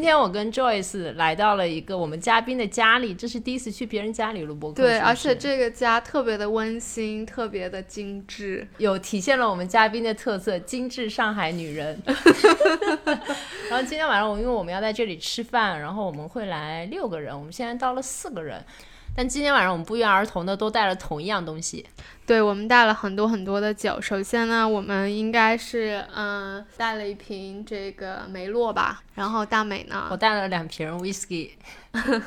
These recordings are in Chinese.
今天我跟 Joyce 来到了一个我们嘉宾的家里，这是第一次去别人家里录播客。对，而且这个家特别的温馨，特别的精致。有体现了我们嘉宾的特色——精致上海女人。然后今天晚上我因为我们要在这里吃饭，然后我们会来六个人，我们现在到了四个人。但今天晚上我们不约而同的都带了同一样东西，对，我们带了很多很多的酒。首先呢，我们应该是嗯带了一瓶这个梅洛吧，然后大美呢我，带了两瓶 whisky，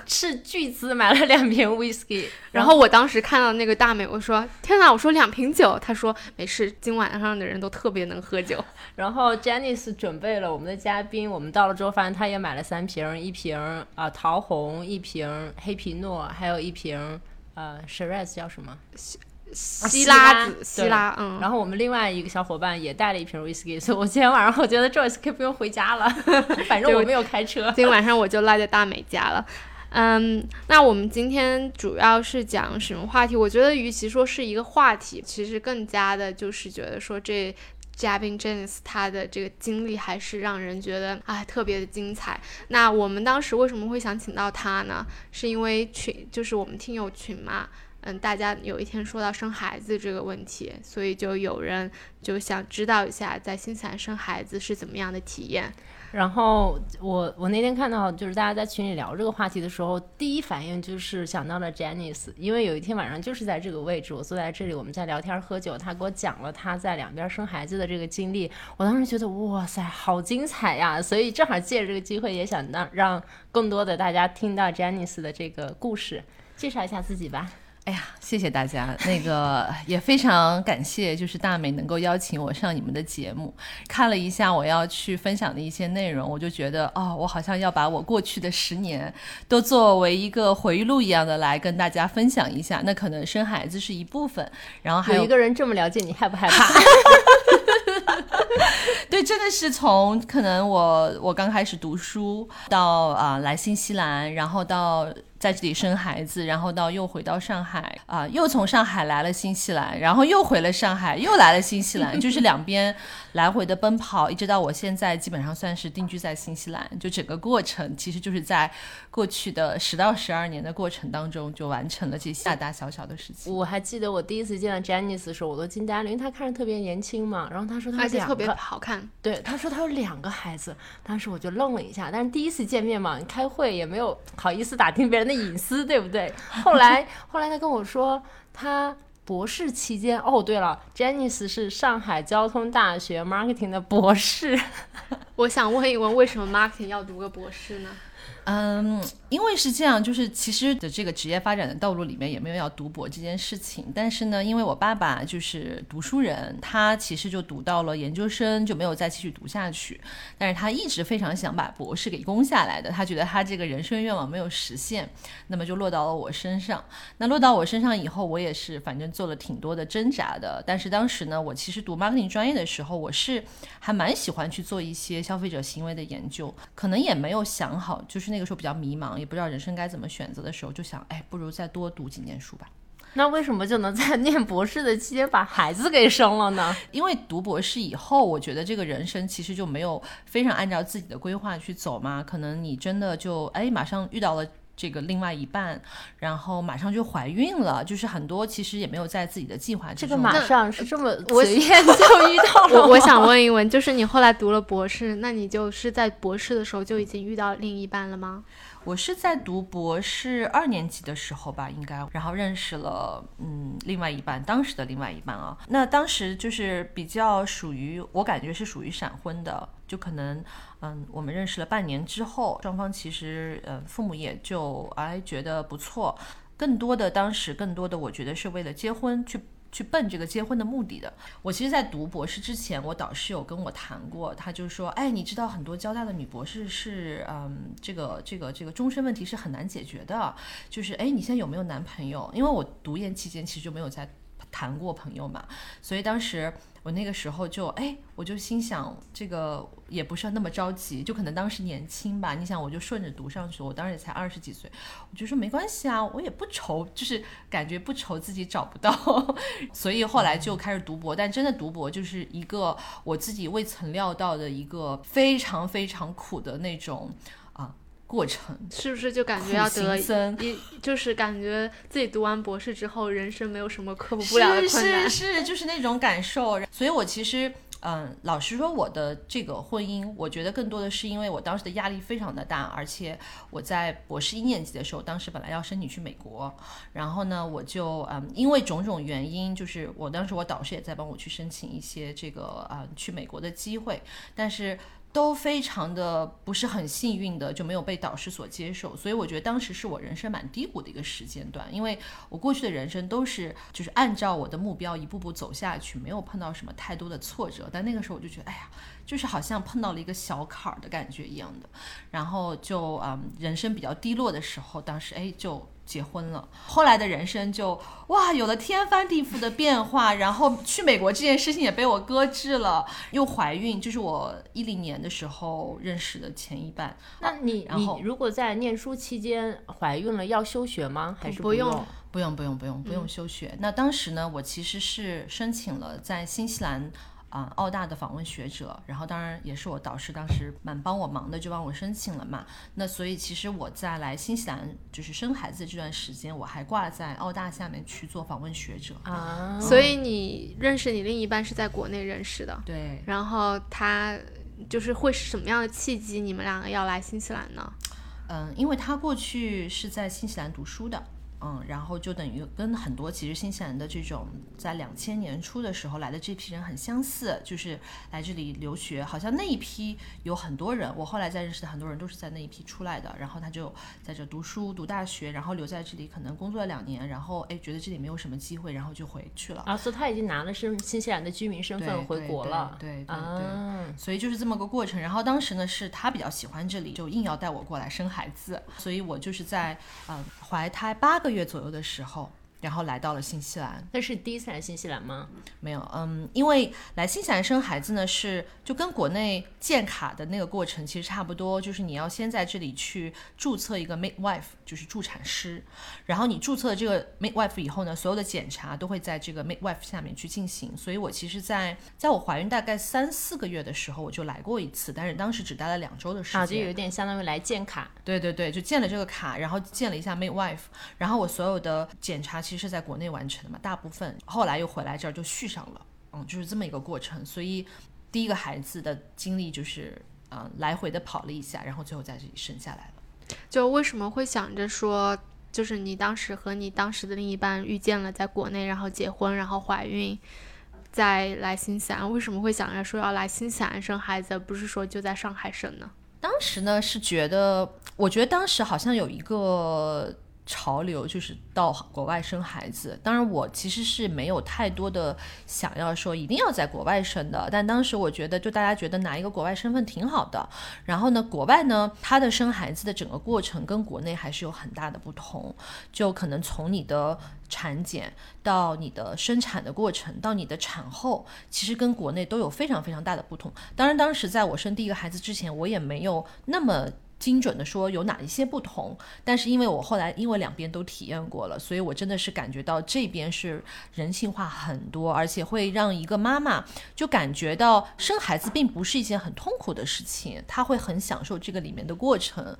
斥巨资买了两瓶 whisky，然后我当时看到那个大美，我说天哪，我说两瓶酒，他说没事，今晚上的人都特别能喝酒。然后 Janice 准备了我们的嘉宾，我们到了之后发现他也买了三瓶，一瓶啊、桃红，一瓶黑皮诺，还有一瓶呃 Shiraz 叫什么？希拉拉子，对希拉，嗯，然后我们另外一个小伙伴也带了一瓶 whisky，所以我今天晚上我觉得 Joyce 可以不用回家了，反正我没有开车。今天晚上我就赖在大美家了。嗯，那我们今天主要是讲什么话题？我觉得与其说是一个话题，其实更加的就是觉得说这嘉宾 Janice 他的这个经历还是让人觉得哎特别的精彩。那我们当时为什么会想请到他呢？是因为群就是我们听友群嘛。嗯，大家有一天说到生孩子这个问题，所以就有人就想知道一下在新西兰生孩子是怎么样的体验。然后我我那天看到就是大家在群里聊这个话题的时候，第一反应就是想到了 Janice，因为有一天晚上就是在这个位置，我坐在这里，我们在聊天喝酒，他给我讲了他在两边生孩子的这个经历，我当时觉得哇塞，好精彩呀！所以正好借着这个机会，也想让让更多的大家听到 Janice 的这个故事，介绍一下自己吧。哎呀，谢谢大家，那个也非常感谢，就是大美能够邀请我上你们的节目。看了一下我要去分享的一些内容，我就觉得，哦，我好像要把我过去的十年都作为一个回忆录一样的来跟大家分享一下。那可能生孩子是一部分，然后还有有一个人这么了解你，害不害怕？对，真的是从可能我我刚开始读书到啊、来新西兰，然后到在这里生孩子，然后到又回到上海啊、又从上海来了新西兰，然后又回了上海，又来了新西兰，就是两边来回的奔跑，一直到我现在基本上算是定居在新西兰。就整个过程其实就是在过去的十到十二年的过程当中，就完成了这些大大小小的事情。我还记得我第一次见到 Janice 的时候，我都惊呆了，因为她看着特别年轻嘛。然后她说她两而且特别，好看，对，她说她有两个孩子。当时我就愣了一下，但是第一次见面嘛，你开会也没有好意思打听别人的隐私，对不对？后来 后来他跟我说，他博士期间，哦，对了，Janice 是上海交通大学 marketing 的博士。我想问一问，为什么 marketing 要读个博士呢？嗯，因为是这样，就是其实的这个职业发展的道路里面也没有要读博这件事情，但是呢，因为我爸爸就是读书人，他其实就读到了研究生，就没有再继续读下去，但是他一直非常想把博士给攻下来的，他觉得他这个人生愿望没有实现，那么就落到了我身上。那落到我身上以后，我也是反正做了挺多的挣扎的，但是当时呢，我其实读 marketing 专业的时候，我是还蛮喜欢去做一些消费者行为的研究，可能也没有想好，就是那个时候比较迷茫，也不知道人生该怎么选择的时候，就想，哎，不如再多读几年书吧。那为什么就能在念博士的期间把孩子给生了呢？因为读博士以后，我觉得这个人生其实就没有非常按照自己的规划去走嘛，可能你真的就哎马上遇到了。这个另外一半，然后马上就怀孕了，就是很多其实也没有在自己的计划之中。这个马上是这么随 便就遇到了我我想问一问，就是你后来读了博士，那你就是在博士的时候就已经遇到另一半了吗？我是在读博士二年级的时候吧，应该，然后认识了嗯另外一半，当时的另外一半啊。那当时就是比较属于我感觉是属于闪婚的，就可能嗯我们认识了半年之后，双方其实呃父母也就哎觉得不错，更多的当时更多的我觉得是为了结婚去。去奔这个结婚的目的的。我其实，在读博士之前，我导师有跟我谈过，他就说，哎，你知道很多交大的女博士是，嗯，这个这个这个终身问题是很难解决的，就是，哎，你现在有没有男朋友？因为我读研期间其实就没有在谈过朋友嘛，所以当时。我那个时候就哎，我就心想，这个也不是那么着急，就可能当时年轻吧。你想，我就顺着读上去，我当时也才二十几岁，我就说没关系啊，我也不愁，就是感觉不愁自己找不到，所以后来就开始读博。但真的读博就是一个我自己未曾料到的一个非常非常苦的那种。啊，过程，是不是就感觉要得一，就是感觉自己读完博士之后，人生没有什么克服不了的困难。是是是，就是那种感受。所以我其实。嗯，老实说，我的这个婚姻，我觉得更多的是因为我当时的压力非常的大，而且我在博士一年级的时候，当时本来要申请去美国，然后呢，我就嗯，因为种种原因，就是我当时我导师也在帮我去申请一些这个啊去美国的机会，但是。都非常的不是很幸运的，就没有被导师所接受，所以我觉得当时是我人生蛮低谷的一个时间段，因为我过去的人生都是就是按照我的目标一步步走下去，没有碰到什么太多的挫折，但那个时候我就觉得，哎呀，就是好像碰到了一个小坎儿的感觉一样的，然后就嗯，人生比较低落的时候，当时哎就。结婚了，后来的人生就哇有了天翻地覆的变化，然后去美国这件事情也被我搁置了，又怀孕，就是我一零年的时候认识的前一半。那你然后你如果在念书期间怀孕了，要休学吗？还是不用用？不用不用不用不用休学。那当时呢，我其实是申请了在新西兰。啊，澳大的访问学者，然后当然也是我导师，当时蛮帮我忙的，就帮我申请了嘛。那所以其实我在来新西兰就是生孩子这段时间，我还挂在澳大下面去做访问学者。啊，所以你认识你另一半是在国内认识的，对，然后他就是会是什么样的契机，你们两个要来新西兰呢？嗯，因为他过去是在新西兰读书的。嗯，然后就等于跟很多其实新西兰的这种在两千年初的时候来的这批人很相似，就是来这里留学，好像那一批有很多人，我后来在认识的很多人都是在那一批出来的，然后他就在这读书读大学，然后留在这里可能工作了两年，然后哎觉得这里没有什么机会，然后就回去了。啊，所以他已经拿了身新西兰的居民身份回国了。对对对对啊，所以就是这么个过程。然后当时呢，是他比较喜欢这里，就硬要带我过来生孩子，所以我就是在呃怀胎八个月左右的时候，然后来到了新西兰。那是第一次来新西兰吗？没有，嗯，因为来新西兰生孩子呢，是就跟国内建卡的那个过程其实差不多，就是你要先在这里去注册一个 maid wife 就是助产师，然后你注册了这个 midwife 以后呢，所有的检查都会在这个 midwife 下面去进行。所以我其实在，在我怀孕大概三四个月的时候，我就来过一次，但是当时只待了两周的时间啊，就间。有点相当于来建卡。对对对，就建了这个卡，然后建了一下 midwife，然后我所有的检查其实是在国内完成的嘛，大部分后来又回来这儿就续上了，嗯，就是这么一个过程。所以第一个孩子的经历就是，嗯、来回的跑了一下，然后最后在这里生下来了。就为什么会想着说，就是你当时和你当时的另一半遇见了，在国内，然后结婚，然后怀孕，再来新西兰，为什么会想着说要来新西兰生孩子，而不是说就在上海生呢？当时呢是觉得，我觉得当时好像有一个潮流，就是到国外生孩子。当然，我其实是没有太多的想要说一定要在国外生的，但当时我觉得，就大家觉得拿一个国外身份挺好的。然后呢，国外呢，它的生孩子的整个过程跟国内还是有很大的不同，就可能从你的产检到你的生产的过程，到你的产后，其实跟国内都有非常非常大的不同。当然，当时在我生第一个孩子之前，我也没有那么。精准的说有哪一些不同，但是因为我后来因为两边都体验过了，所以我真的是感觉到这边是人性化很多，而且会让一个妈妈就感觉到生孩子并不是一件很痛苦的事情，她会很享受这个里面的过程。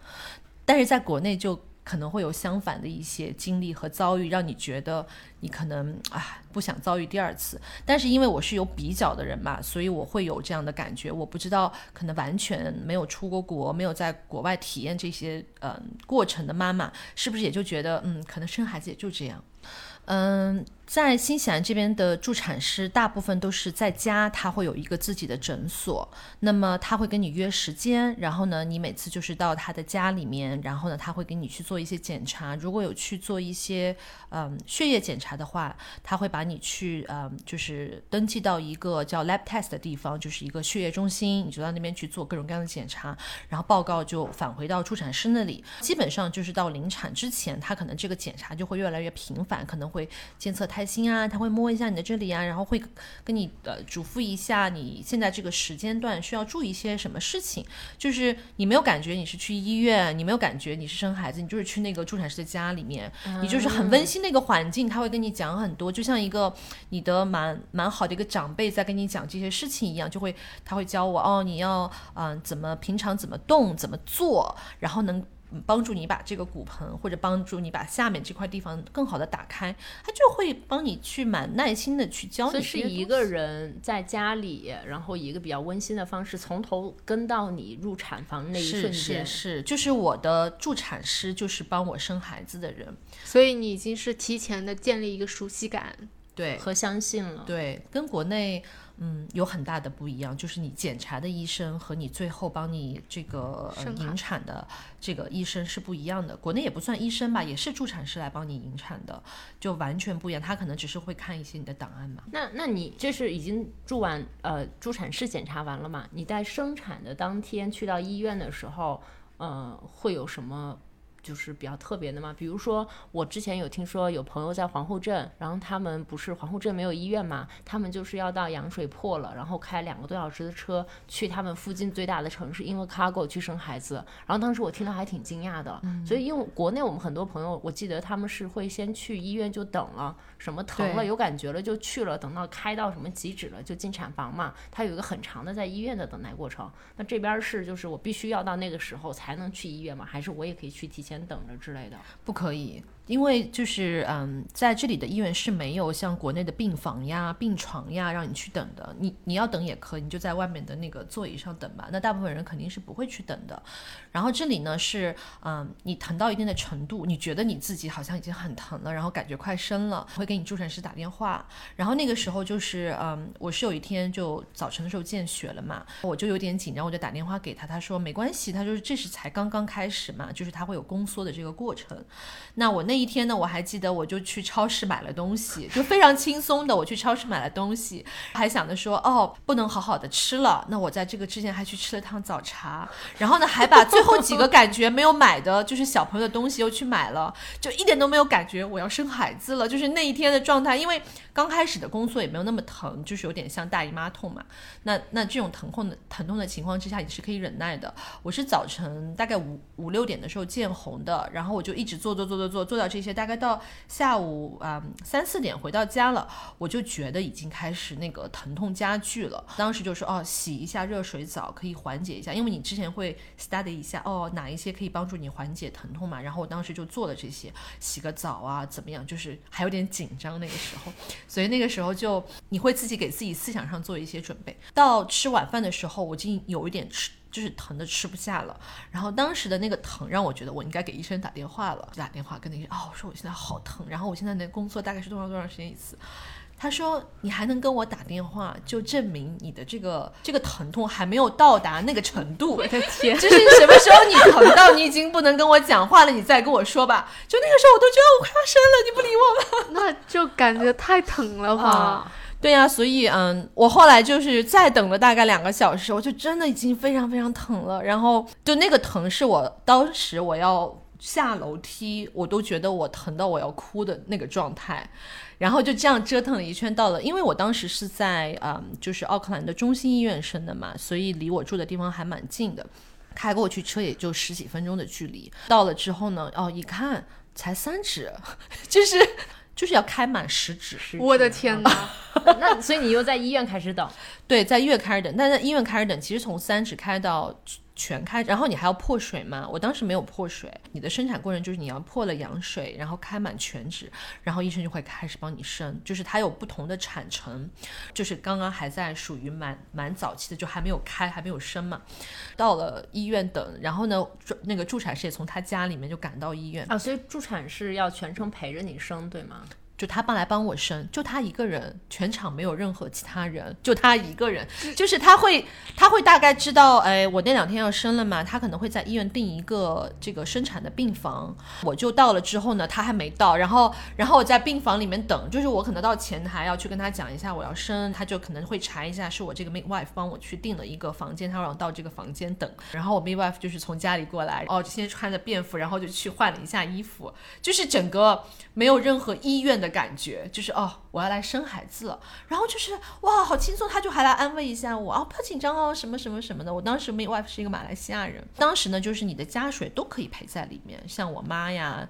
但是在国内就可能会有相反的一些经历和遭遇，让你觉得你可能啊不想遭遇第二次。但是因为我是有比较的人嘛，所以我会有这样的感觉。我不知道，可能完全没有出过国、没有在国外体验这些嗯、过程的妈妈，是不是也就觉得嗯，可能生孩子也就这样？嗯，在新西兰这边的助产师大部分都是在家，他会有一个自己的诊所，那么他会跟你约时间，然后呢，你每次就是到他的家里面，然后呢，他会给你去做一些检查，如果有去做一些嗯血液检查的话，他会把你去嗯就是登记到一个叫 lab test 的地方，就是一个血液中心，你就到那边去做各种各样的检查，然后报告就返回到助产师那里，基本上就是到临产之前，他可能这个检查就会越来越频繁，可能会监测胎心啊，他会摸一下你的这里啊，然后会跟你呃嘱咐一下你现在这个时间段需要注意一些什么事情。就是你没有感觉你是去医院，你没有感觉你是生孩子，你就是去那个助产师的家里面，你就是很温馨的一个环境，他会跟你讲很多，就像一个你的蛮蛮好的一个长辈在跟你讲这些事情一样，就会他会教我哦，你要嗯、怎么平常怎么动怎么做，然后能。嗯帮助你把这个骨盆或者帮助你把下面这块地方更好的打开，他就会帮你去蛮耐心的去教你。是一个人在家里，然后以一个比较温馨的方式，从头跟到你入产房那一是瞬间是。是，就是我的助产师，就是帮我生孩子的人。所以你已经是提前的建立一个熟悉感。对和相信了，对，跟国内嗯有很大的不一样，就是你检查的医生和你最后帮你这个、引产的这个医生是不一样的。国内也不算医生吧，也是助产师来帮你引产的，就完全不一样。他可能只是会看一些你的档案嘛。那那你这是已经住完呃助产室检查完了嘛？你在生产的当天去到医院的时候，呃，会有什么就是比较特别的吗？比如说我之前有听说有朋友在皇后镇，然后他们不是皇后镇没有医院嘛，他们就是要到羊水破了，然后开两个多小时的车去他们附近最大的城市 Invercargill 去生孩子。然后当时我听到还挺惊讶的，所以因为国内我们很多朋友，我记得他们是会先去医院就等了，什么疼了有感觉了就去了，等到开到什么极止了就进产房嘛，它有一个很长的在医院的等待过程。那这边是就是我必须要到那个时候才能去医院吗？还是我也可以去提前等着之类的？不可以，因为就是嗯，在这里的医院是没有像国内的病房呀、病床呀让你去等的。你你要等也可以，你就在外面的那个座椅上等吧。那大部分人肯定是不会去等的。然后这里呢是嗯，你疼到一定的程度，你觉得你自己好像已经很疼了，然后感觉快生了，会给你助产师打电话。然后那个时候就是嗯，我是有一天就早晨的时候见血了嘛，我就有点紧张，我就打电话给他，他说没关系，他说这是才刚刚开始嘛，就是他会有宫缩的这个过程。那我那那一天呢，我还记得我就去超市买了东西，就非常轻松的，我去超市买了东西，还想着说哦，不能好好的吃了，那我在这个之前还去吃了趟早茶，然后呢还把最后几个感觉没有买的，就是小朋友的东西又去买了，就一点都没有感觉我要生孩子了，就是那一天的状态，因为刚开始的宫缩也没有那么疼，就是有点像大姨妈痛嘛，那那这种疼痛的疼痛的情况之下，你是可以忍耐的。我是早晨大概五五六点的时候见红的，然后我就一直做做做做做做到这些，大概到下午啊、三四点回到家了，我就觉得已经开始那个疼痛加剧了。当时就说哦，洗一下热水澡可以缓解一下，因为你之前会 study 一下哦哪一些可以帮助你缓解疼痛嘛。然后我当时就做了这些，洗个澡啊怎么样，就是还有点紧张那个时候，所以那个时候就你会自己给自己思想上做一些准备。到吃晚饭的时候，我已经有一点吃。就是疼的吃不下了，然后当时的那个疼让我觉得我应该给医生打电话了，就打电话跟那个哦，我说我现在好疼，然后我现在的工作大概是多长多长时间一次，他说你还能跟我打电话，就证明你的这个这个疼痛还没有到达那个程度。我的天，就是什么时候你疼到你已经不能跟我讲话了，你再跟我说吧。就那个时候我都觉得我快要生了，你不理我吗？那就感觉太疼了吧？啊，对呀、所以嗯，我后来就是再等了大概两个小时，我就真的已经非常非常疼了。然后就那个疼是我当时我要下楼梯，我都觉得我疼到我要哭的那个状态。然后就这样折腾了一圈，到了，因为我当时是在嗯，就是奥克兰的中心医院生的嘛，所以离我住的地方还蛮近的，开过去车也就十几分钟的距离。到了之后呢，哦，一看才三指，就是就是要开满十指。我的天哪！那所以你又在医院开始等，对，在医院开始等，但在医院开始等，其实从三指开到全开，然后你还要破水吗？我当时没有破水，你的生产过程就是你要破了羊水，然后开满全指，然后医生就会开始帮你生，就是它有不同的产程，就是刚刚还在属于蛮蛮早期的，就还没有开，还没有生嘛。到了医院等，然后呢，那个助产士也从他家里面就赶到医院，啊，所以助产士要全程陪着你生，对吗？就他帮来帮我生，就他一个人，全场没有任何其他人，就他一个人。就是他会，他会大概知道，哎，我那两天要生了嘛，他可能会在医院订一个这个生产的病房。我就到了之后呢，他还没到，然后，然后我在病房里面等，就是我可能到前台要去跟他讲一下我要生，他就可能会查一下是我这个 midwife 帮我去订了一个房间，他让我到这个房间等。然后我 midwife 就是从家里过来，哦，先穿着便服，然后就去换了一下衣服，就是整个没有任何医院的感觉，就是哦，我要来生孩子了，然后就是哇，好轻松，他就还来安慰一下我，啊，不要紧张哦，什么什么什么的。我当时 midwife 是一个马来西亚人，当时呢，就是你的家属都可以陪在里面，像我妈呀。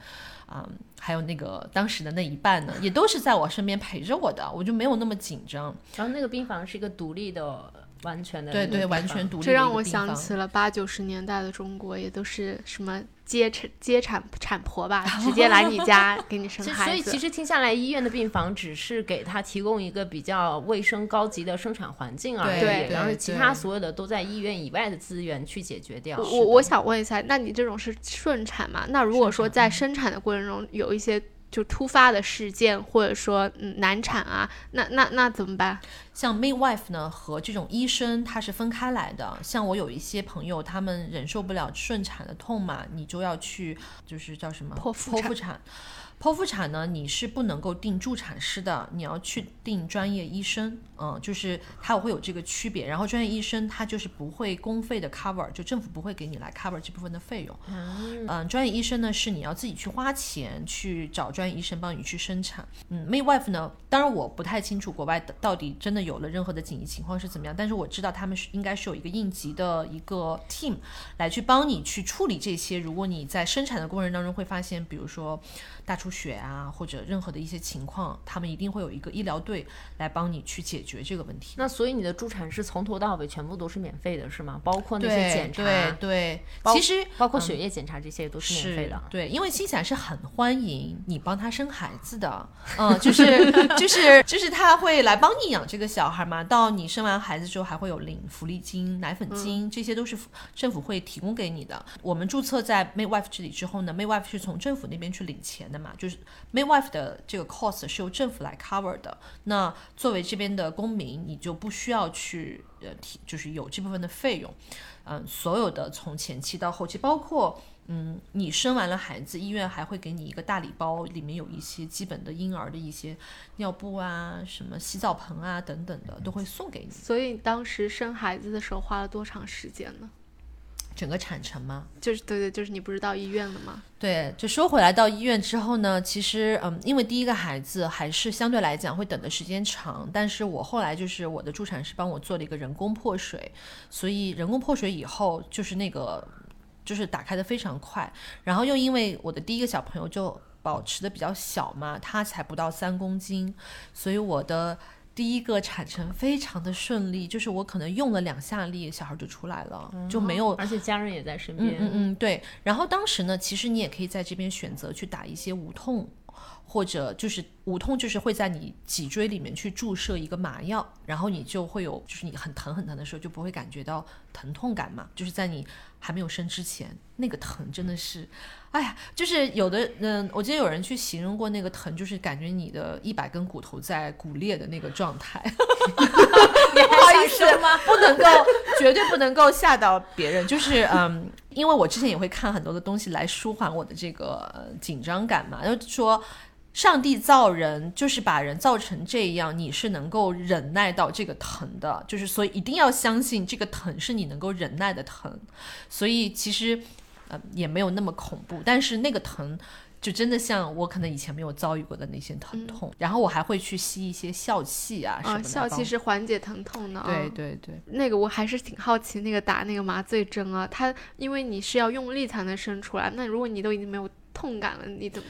嗯，还有那个当时的那一半呢，也都是在我身边陪着我的，我就没有那么紧张。然后那个病房是一个独立的完全的对对，完全独立的这让我想起了八九十年代的中国，也都是什么接产接产产婆吧，直接来你家给你生 所以孩子。所以其实听下来，医院的病房只是给他提供一个比较卫生高级的生产环境而已，对然后其他所有的都在医院以外的资源去解决掉。我我我想问一下，那你这种是顺产吗？那如果说在生产的过程中有一些就突发的事件，或者说嗯难产啊，那那那怎么办？像 midwife 呢和这种医生他是分开来的。像我有一些朋友，他们忍受不了顺产的痛嘛，你就要去就是叫什么剖腹产剖腹产。剖腹产呢，你是不能够定助产师的，你要去定专业医生，嗯，就是它会有这个区别。然后专业医生他就是不会公费的 cover，就政府不会给你来 cover 这部分的费用。嗯，专业医生呢是你要自己去花钱去找专业医生帮你去生产。嗯，midwife 呢，当然我不太清楚国外的到底真的有了任何的紧急情况是怎么样，但是我知道他们是应该是有一个应急的一个 team 来去帮你去处理这些。如果你在生产的过程当中会发现，比如说大出血啊，或者任何的一些情况，他们一定会有一个医疗队来帮你去解决这个问题。那所以你的助产是从头到尾全部都是免费的，是吗？包括那些检查，对对，其实包括血液检查这些都是免费是的。对，因为新西兰是很欢迎你帮他生孩子的，嗯，就是 就是就是他会来帮你养这个小孩嘛。到你生完孩子之后，还会有领福利金、奶粉金，这些都是政府会提供给你的。我们注册在 midwife 这里之后呢，midwife 是从政府那边去领钱的嘛，就是 midwife 的这个 cost 是由政府来 cover 的。那作为这边的公民，你就不需要去呃提，就是有这部分的费用。嗯，所有的从前期到后期，包括嗯，你生完了孩子，医院还会给你一个大礼包，里面有一些基本的婴儿的一些尿布啊、什么洗澡盆啊等等的，都会送给你。所以当时生孩子的时候花了多长时间呢？整个产程吗？就是对对，就是你不是到医院了吗？对，就说回来到医院之后呢，其实嗯，因为第一个孩子还是相对来讲会等的时间长，但是我后来就是我的助产师帮我做了一个人工破水，所以人工破水以后就是那个就是打开的非常快，然后又因为我的第一个小朋友就保持的比较小嘛，他才不到三公斤，所以我的。第一个产程非常的顺利，就是我可能用了两下力，小孩就出来了，就没有而且家人也在身嗯边。嗯嗯，对。然后当时呢，其实你也可以在这边选择去打一些无痛，或者就是无痛，就是会在你脊椎里面去注射一个麻药，然后你就会有，就是你很疼很疼的时候就不会感觉到疼痛感嘛。就是在你还没有生之前，那个疼真的是，哎呀，就是有的，嗯，我记得有人去形容过那个疼，就是感觉你的一百根骨头在骨裂的那个状态。你不好意思吗？不能够，绝对不能够吓到别人。就是嗯，因为我之前也会看很多的东西来舒缓我的这个呃紧张感嘛，就说。上帝造人就是把人造成这样，你是能够忍耐到这个疼的，就是所以一定要相信这个疼是你能够忍耐的疼，所以其实呃也没有那么恐怖，但是那个疼就真的像我可能以前没有遭遇过的那些疼痛，然后我还会去吸一些笑气啊什么啊，的，帮笑气是缓解疼痛的啊。对对对。那个我还是挺好奇，那个打那个麻醉针啊，它因为你是要用力才能生出来，那如果你都已经没有痛感了，你怎么？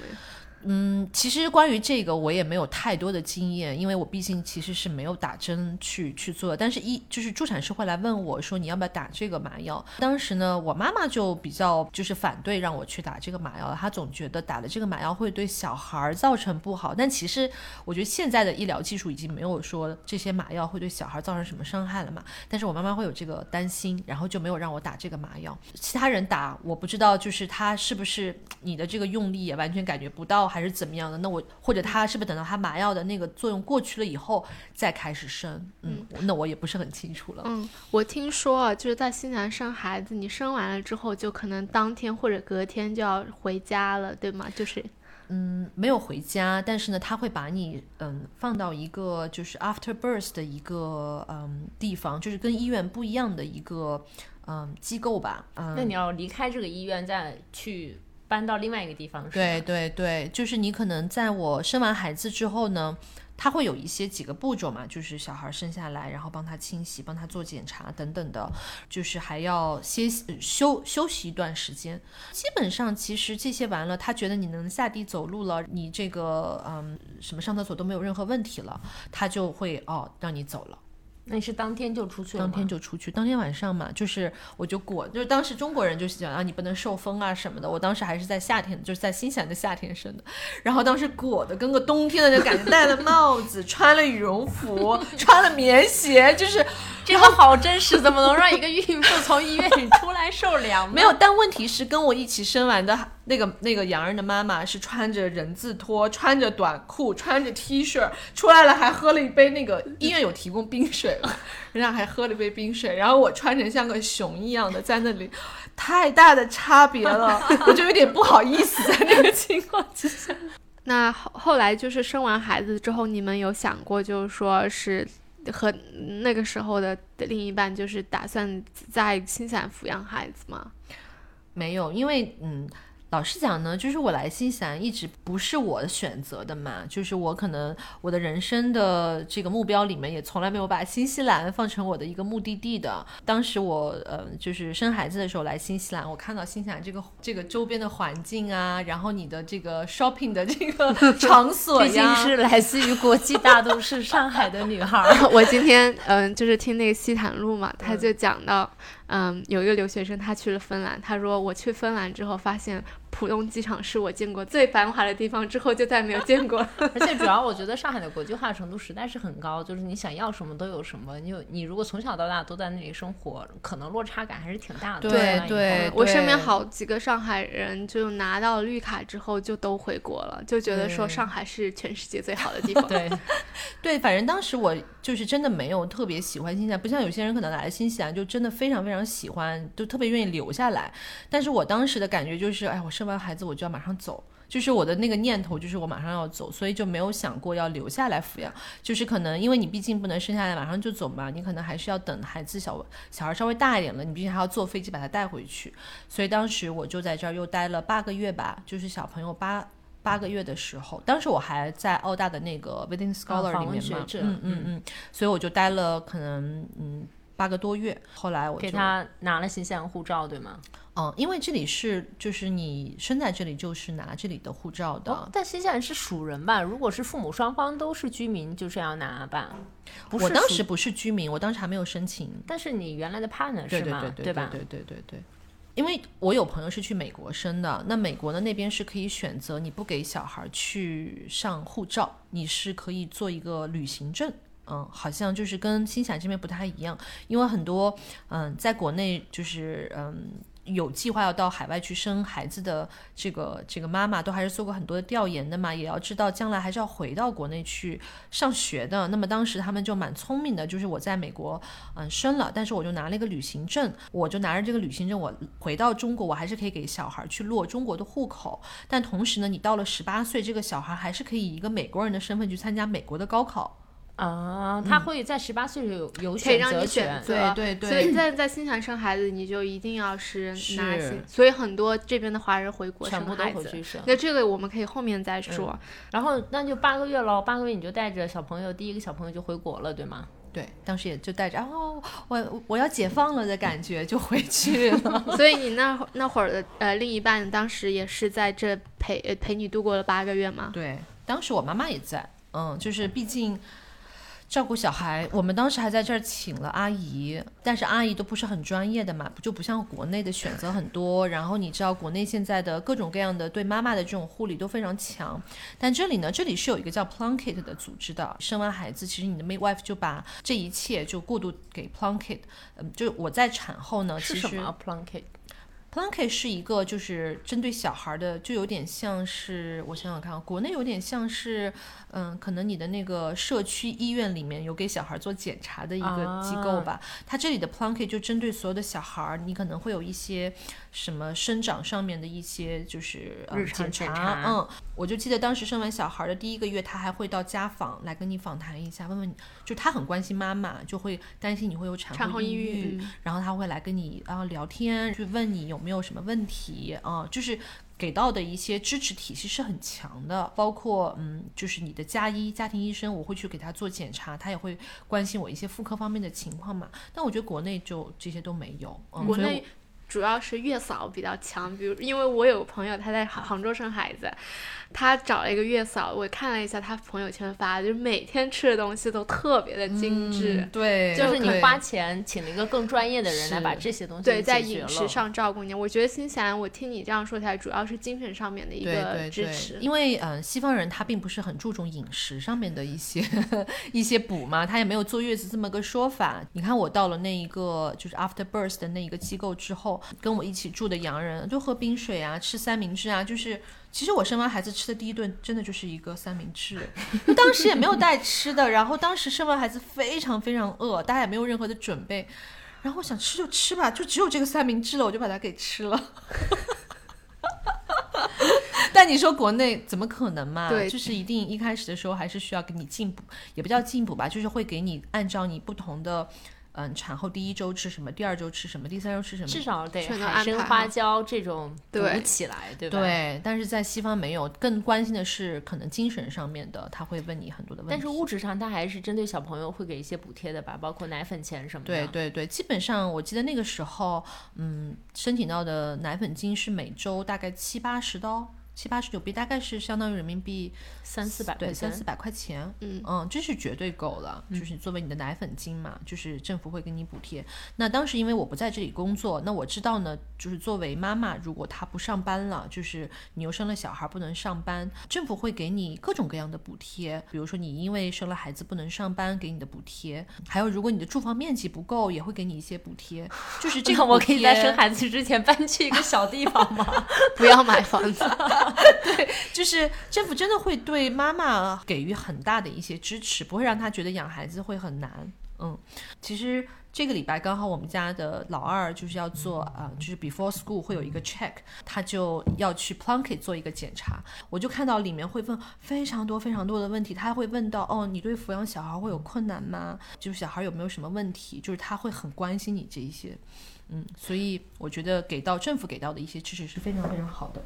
嗯，其实关于这个我也没有太多的经验，因为我毕竟其实是没有打针去去做。但是一就是助产师会来问我说你要不要打这个麻药。当时呢，我妈妈就比较就是反对让我去打这个麻药，她总觉得打了这个麻药会对小孩儿造成不好。但其实我觉得现在的医疗技术已经没有说这些麻药会对小孩造成什么伤害了嘛。但是我妈妈会有这个担心，然后就没有让我打这个麻药。其他人打我不知道，就是他是不是你的这个用力也完全感觉不到，还是怎么样的？那我或者他是不是等到他麻药的那个作用过去了以后再开始生？嗯，那我也不是很清楚了。嗯，我听说啊，就是在新西兰生孩子，你生完了之后，就可能当天或者隔天就要回家了，对吗？就是嗯，没有回家，但是呢，他会把你嗯放到一个就是 after birth 的一个嗯地方，就是跟医院不一样的一个嗯机构吧。嗯，那你要离开这个医院，再去搬到另外一个地方，对？对对，就是你可能在我生完孩子之后呢，他会有一些几个步骤嘛，就是小孩生下来，然后帮他清洗、帮他做检查等等的，就是还要歇休休息一段时间。基本上其实这些完了，他觉得你能下地走路了，你这个嗯什么上厕所都没有任何问题了，他就会哦让你走了。那你是当天就出去了当？天就出去，当天晚上嘛，就是我就裹，就是当时中国人就是讲啊，你不能受风啊什么的。我当时还是在夏天，就是在新西兰的夏天生的，然后当时裹的跟个冬天的就感觉，戴了帽子，穿了羽绒服，穿了棉鞋，就是这个好真实，怎么能让一个孕妇从医院里出来受凉？没有。但问题是，跟我一起生完的那个那个洋人的妈妈是穿着人字拖，穿着短裤，穿着 T 恤出来了，还喝了一杯那个医院有提供冰水嘛，人家还喝了一杯冰水，然后我穿成像个熊一样的在那里，太大的差别了，我就有点不好意思在那个情况之下。那后后来就是生完孩子之后，你们有想过，就是说是和那个时候的另一半，就是打算在新西兰抚养孩子吗？没有，因为嗯，老实讲呢，就是我来新西兰一直不是我选择的嘛，就是我可能我的人生的这个目标里面也从来没有把新西兰放成我的一个目的地的。当时我呃就是生孩子的时候来新西兰，我看到新西兰这个这个周边的环境啊，然后你的这个 shopping 的这个 场所毕竟，是 来自于国际大都市上海的女孩儿，我今天嗯，就是听那个西坦路嘛，他就讲到，嗯，有一个留学生他去了芬兰，他说我去芬兰之后发现浦东机场是我见过最繁华的地方，之后就再没有见过了。而且主要我觉得上海的国际化程度实在是很高，就是你想要什么都有什么。你有你如果从小到大都在那里生活，可能落差感还是挺大的。对对我身边好几个上海人就拿到绿卡之后就都回国了，就觉得说上海是全世界最好的地方。对，对，反正当时我就是真的没有特别喜欢新西兰，不像有些人可能来了新西兰就真的非常非常喜欢，就特别愿意留下来。但是我当时的感觉就是，哎，我生完孩子我就要马上走。就是我的那个念头，就是我马上要走，所以就没有想过要留下来抚养。就是可能因为你毕竟不能生下来马上就走嘛，你可能还是要等孩子小小孩稍微大一点了，你毕竟还要坐飞机把他带回去。所以当时我就在这儿又待了八个月吧，就是小朋友八八个月的时候，当时我还在澳大的那个 Within Scholar 里面嘛，嗯嗯嗯，所以我就待了可能嗯八个多月。后来我就给他拿了新西兰护照，对吗？嗯，因为这里是就是你生在这里就是拿这里的护照的，哦，但新西兰是属人吧？如果是父母双方都是居民，就是要拿吧？不是我当时不是居民，我当时还没有申请。但是你原来的 partner 是吗？对对对吧？对对对对。因为我有朋友是去美国生的，那美国的那边是可以选择你不给小孩去上护照，你是可以做一个旅行证。嗯，好像就是跟新西兰这边不太一样，因为很多嗯，在国内就是嗯有计划要到海外去生孩子的这个这个妈妈，都还是做过很多的调研的嘛，也要知道将来还是要回到国内去上学的。那么当时他们就蛮聪明的，就是我在美国嗯生了，但是我就拿了一个旅行证，我就拿着这个旅行证，我回到中国，我还是可以给小孩去落中国的户口。但同时呢，你到了十八岁，这个小孩还是可以以一个美国人的身份去参加美国的高考。啊，他会在十八岁有有可以让你选择权选。择，对对所以在在新西兰生孩子，你就一定要是拿是新，所以很多这边的华人回国全部都生孩子。回去生，那这个我们可以后面再说。然后那就八个月喽，八个月你就带着小朋友，第一个小朋友就回国了，对吗？对，当时也就带着哦，我我要解放了的感觉就回去了。所以你那会那会儿的呃另一半当时也是在这陪呃陪你度过了八个月吗？对，当时我妈妈也在，嗯，就是毕竟照顾小孩，我们当时还在这儿请了阿姨，但是阿姨都不是很专业的嘛，就不像国内的选择很多。然后你知道国内现在的各种各样的对妈妈的这种护理都非常强，但这里呢，这里是有一个叫 Plunkett 的组织的。生完孩子，其实你的 midwife 就把这一切就过渡给 Plunkett。嗯，就是我在产后呢，其实是什么 Plunkett？Plunkett 是一个就是针对小孩的，就有点像是我想想看啊，国内有点像是，嗯，可能你的那个社区医院里面有给小孩做检查的一个机构吧。它这里的 Plunkett 就针对所有的小孩儿，你可能会有一些什么生长上面的一些就是、呃、日常检检查嗯，我就记得当时生完小孩的第一个月，他还会到家访来跟你访谈一下，问问你，就他很关心妈妈，就会担心你会有产产后抑抑郁嗯然后他会来跟你啊聊天，去问你有没有什么问题啊，就是给到的一些支持体系是很强的，包括嗯，就是你的家医、家庭医生，我会去给他做检查，他也会关心我一些妇科方面的情况嘛。但我觉得国内就这些都没有，嗯、国内主要是月嫂比较强，比如因为我有朋友他在杭州生孩子，他找了一个月嫂，我看了一下他朋友圈发的，就是每天吃的东西都特别的精致。嗯对，就是你花钱请了一个更专业的人来把这些东西对，在饮食上照顾你，我觉得新西兰，我听你这样说起来，主要是精神上面的一对个对对支持。因为嗯、呃西方人他并不是很注重饮食上面的一些 一些补嘛，他也没有坐月子这么个说法。你看我到了那一个就是 after birth 的那一个机构之后，跟我一起住的洋人就喝冰水啊，吃三明治啊，就是。其实我生完孩子吃的第一顿真的就是一个三明治，就当时也没有带吃的，然后当时生完孩子非常非常饿，大家也没有任何的准备，然后我想吃就吃吧，就只有这个三明治了，我就把它给吃了。但你说国内怎么可能嘛？对就是一定一开始的时候还是需要给你进补，也不叫进补吧，就是会给你按照你不同的，嗯，产后第一周吃什么，第二周吃什么，第三周吃什么，至少得海参花椒这种补对起来，对吧？。对，但是在西方没有，更关心的是可能精神上面的，他会问你很多的问题。但是物质上，他还是针对小朋友会给一些补贴的吧，包括奶粉钱什么的。对对对，基本上我记得那个时候，嗯，申请到的奶粉金是每周大概七八十刀，七八十九币，大概是相当于人民币三四百对三四百块钱。嗯嗯这是绝对够了，就是作为你的奶粉金嘛，就是政府会给你补贴。那当时因为我不在这里工作，那我知道呢，就是作为妈妈，如果她不上班了，就是你又生了小孩不能上班，政府会给你各种各样的补贴，比如说你因为生了孩子不能上班，给你的补贴，还有如果你的住房面积不够，也会给你一些补贴。就是这个 我可以在生孩子之前搬去一个小地方吗？不要买房子。对就是政府真的会对妈妈给予很大的一些支持，不会让她觉得养孩子会很难。嗯，其实这个礼拜刚好我们家的老二就是要做啊、就是 before school 会有一个 check，他就要去 Plunket 做一个检查，我就看到里面会问非常多非常多的问题，他会问到哦，你对抚养小孩会有困难吗？就是小孩有没有什么问题？就是他会很关心你这一些。嗯，所以我觉得给到政府给到的一些支持是非常非常好的。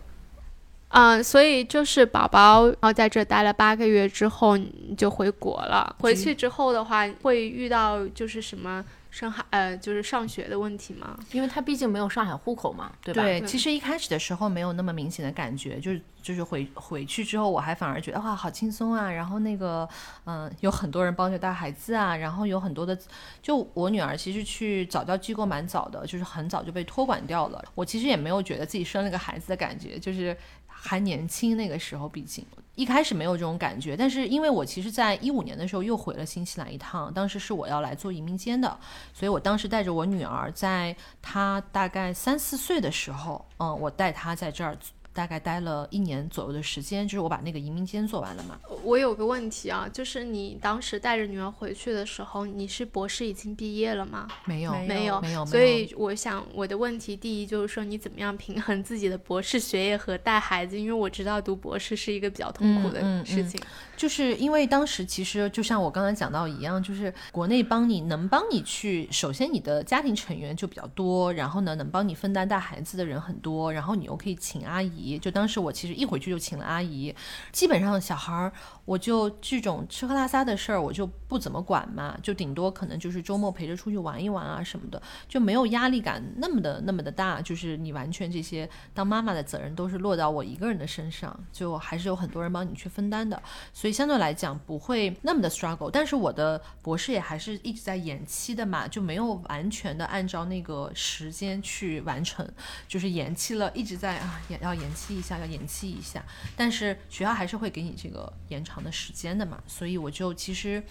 嗯，所以就是宝宝，然后在这待了八个月之后，你就回国了。回去之后的话，会遇到就是什么生孩呃，就是上学的问题吗？因为他毕竟没有上海户口嘛，对吧？对，其实一开始的时候没有那么明显的感觉，就是就是回回去之后，我还反而觉得哇，好轻松啊。然后那个，嗯、有很多人帮着带孩子啊，然后有很多的，就我女儿其实去早教机构蛮早的，就是很早就被托管掉了。我其实也没有觉得自己生了个孩子的感觉，就是还年轻那个时候，毕竟。一开始没有这种感觉，但是因为我其实，在一五年的时候又回了新西兰一趟，当时是我要来做移民监的，所以我当时带着我女儿，在她大概三四岁的时候，嗯，我带她在这儿大概待了一年左右的时间，就是我把那个移民监做完了嘛。我有个问题啊，就是你当时带着女儿回去的时候，你是博士已经毕业了吗？没有，没没有，没有，所以我想我的问题第一就是说，你怎么样平衡自己的博士学业和带孩子？因为我知道读博士是一个比较痛苦的嗯嗯事情。就是因为当时其实就像我刚才讲到一样，就是国内帮你能帮你去，首先你的家庭成员就比较多，然后呢能帮你分担带孩子的人很多，然后你又可以请阿姨。就当时我其实一回去就请了阿姨，基本上小孩儿我就这种吃喝拉撒的事儿我就不怎么管嘛，就顶多可能就是周末陪着出去玩一玩啊什么的，就没有压力感那么的那么的大，就是你完全这些当妈妈的责任都是落到我一个人的身上，就还是有很多人帮你去分担的。所以相对来讲不会那么的 struggle。但是我的博士也还是一直在延期的嘛，就没有完全的按照那个时间去完成，就是延期了，一直在啊也要延期一下，要延期一下。但是学校还是会给你这个延长的时间的嘛，所以我就其实。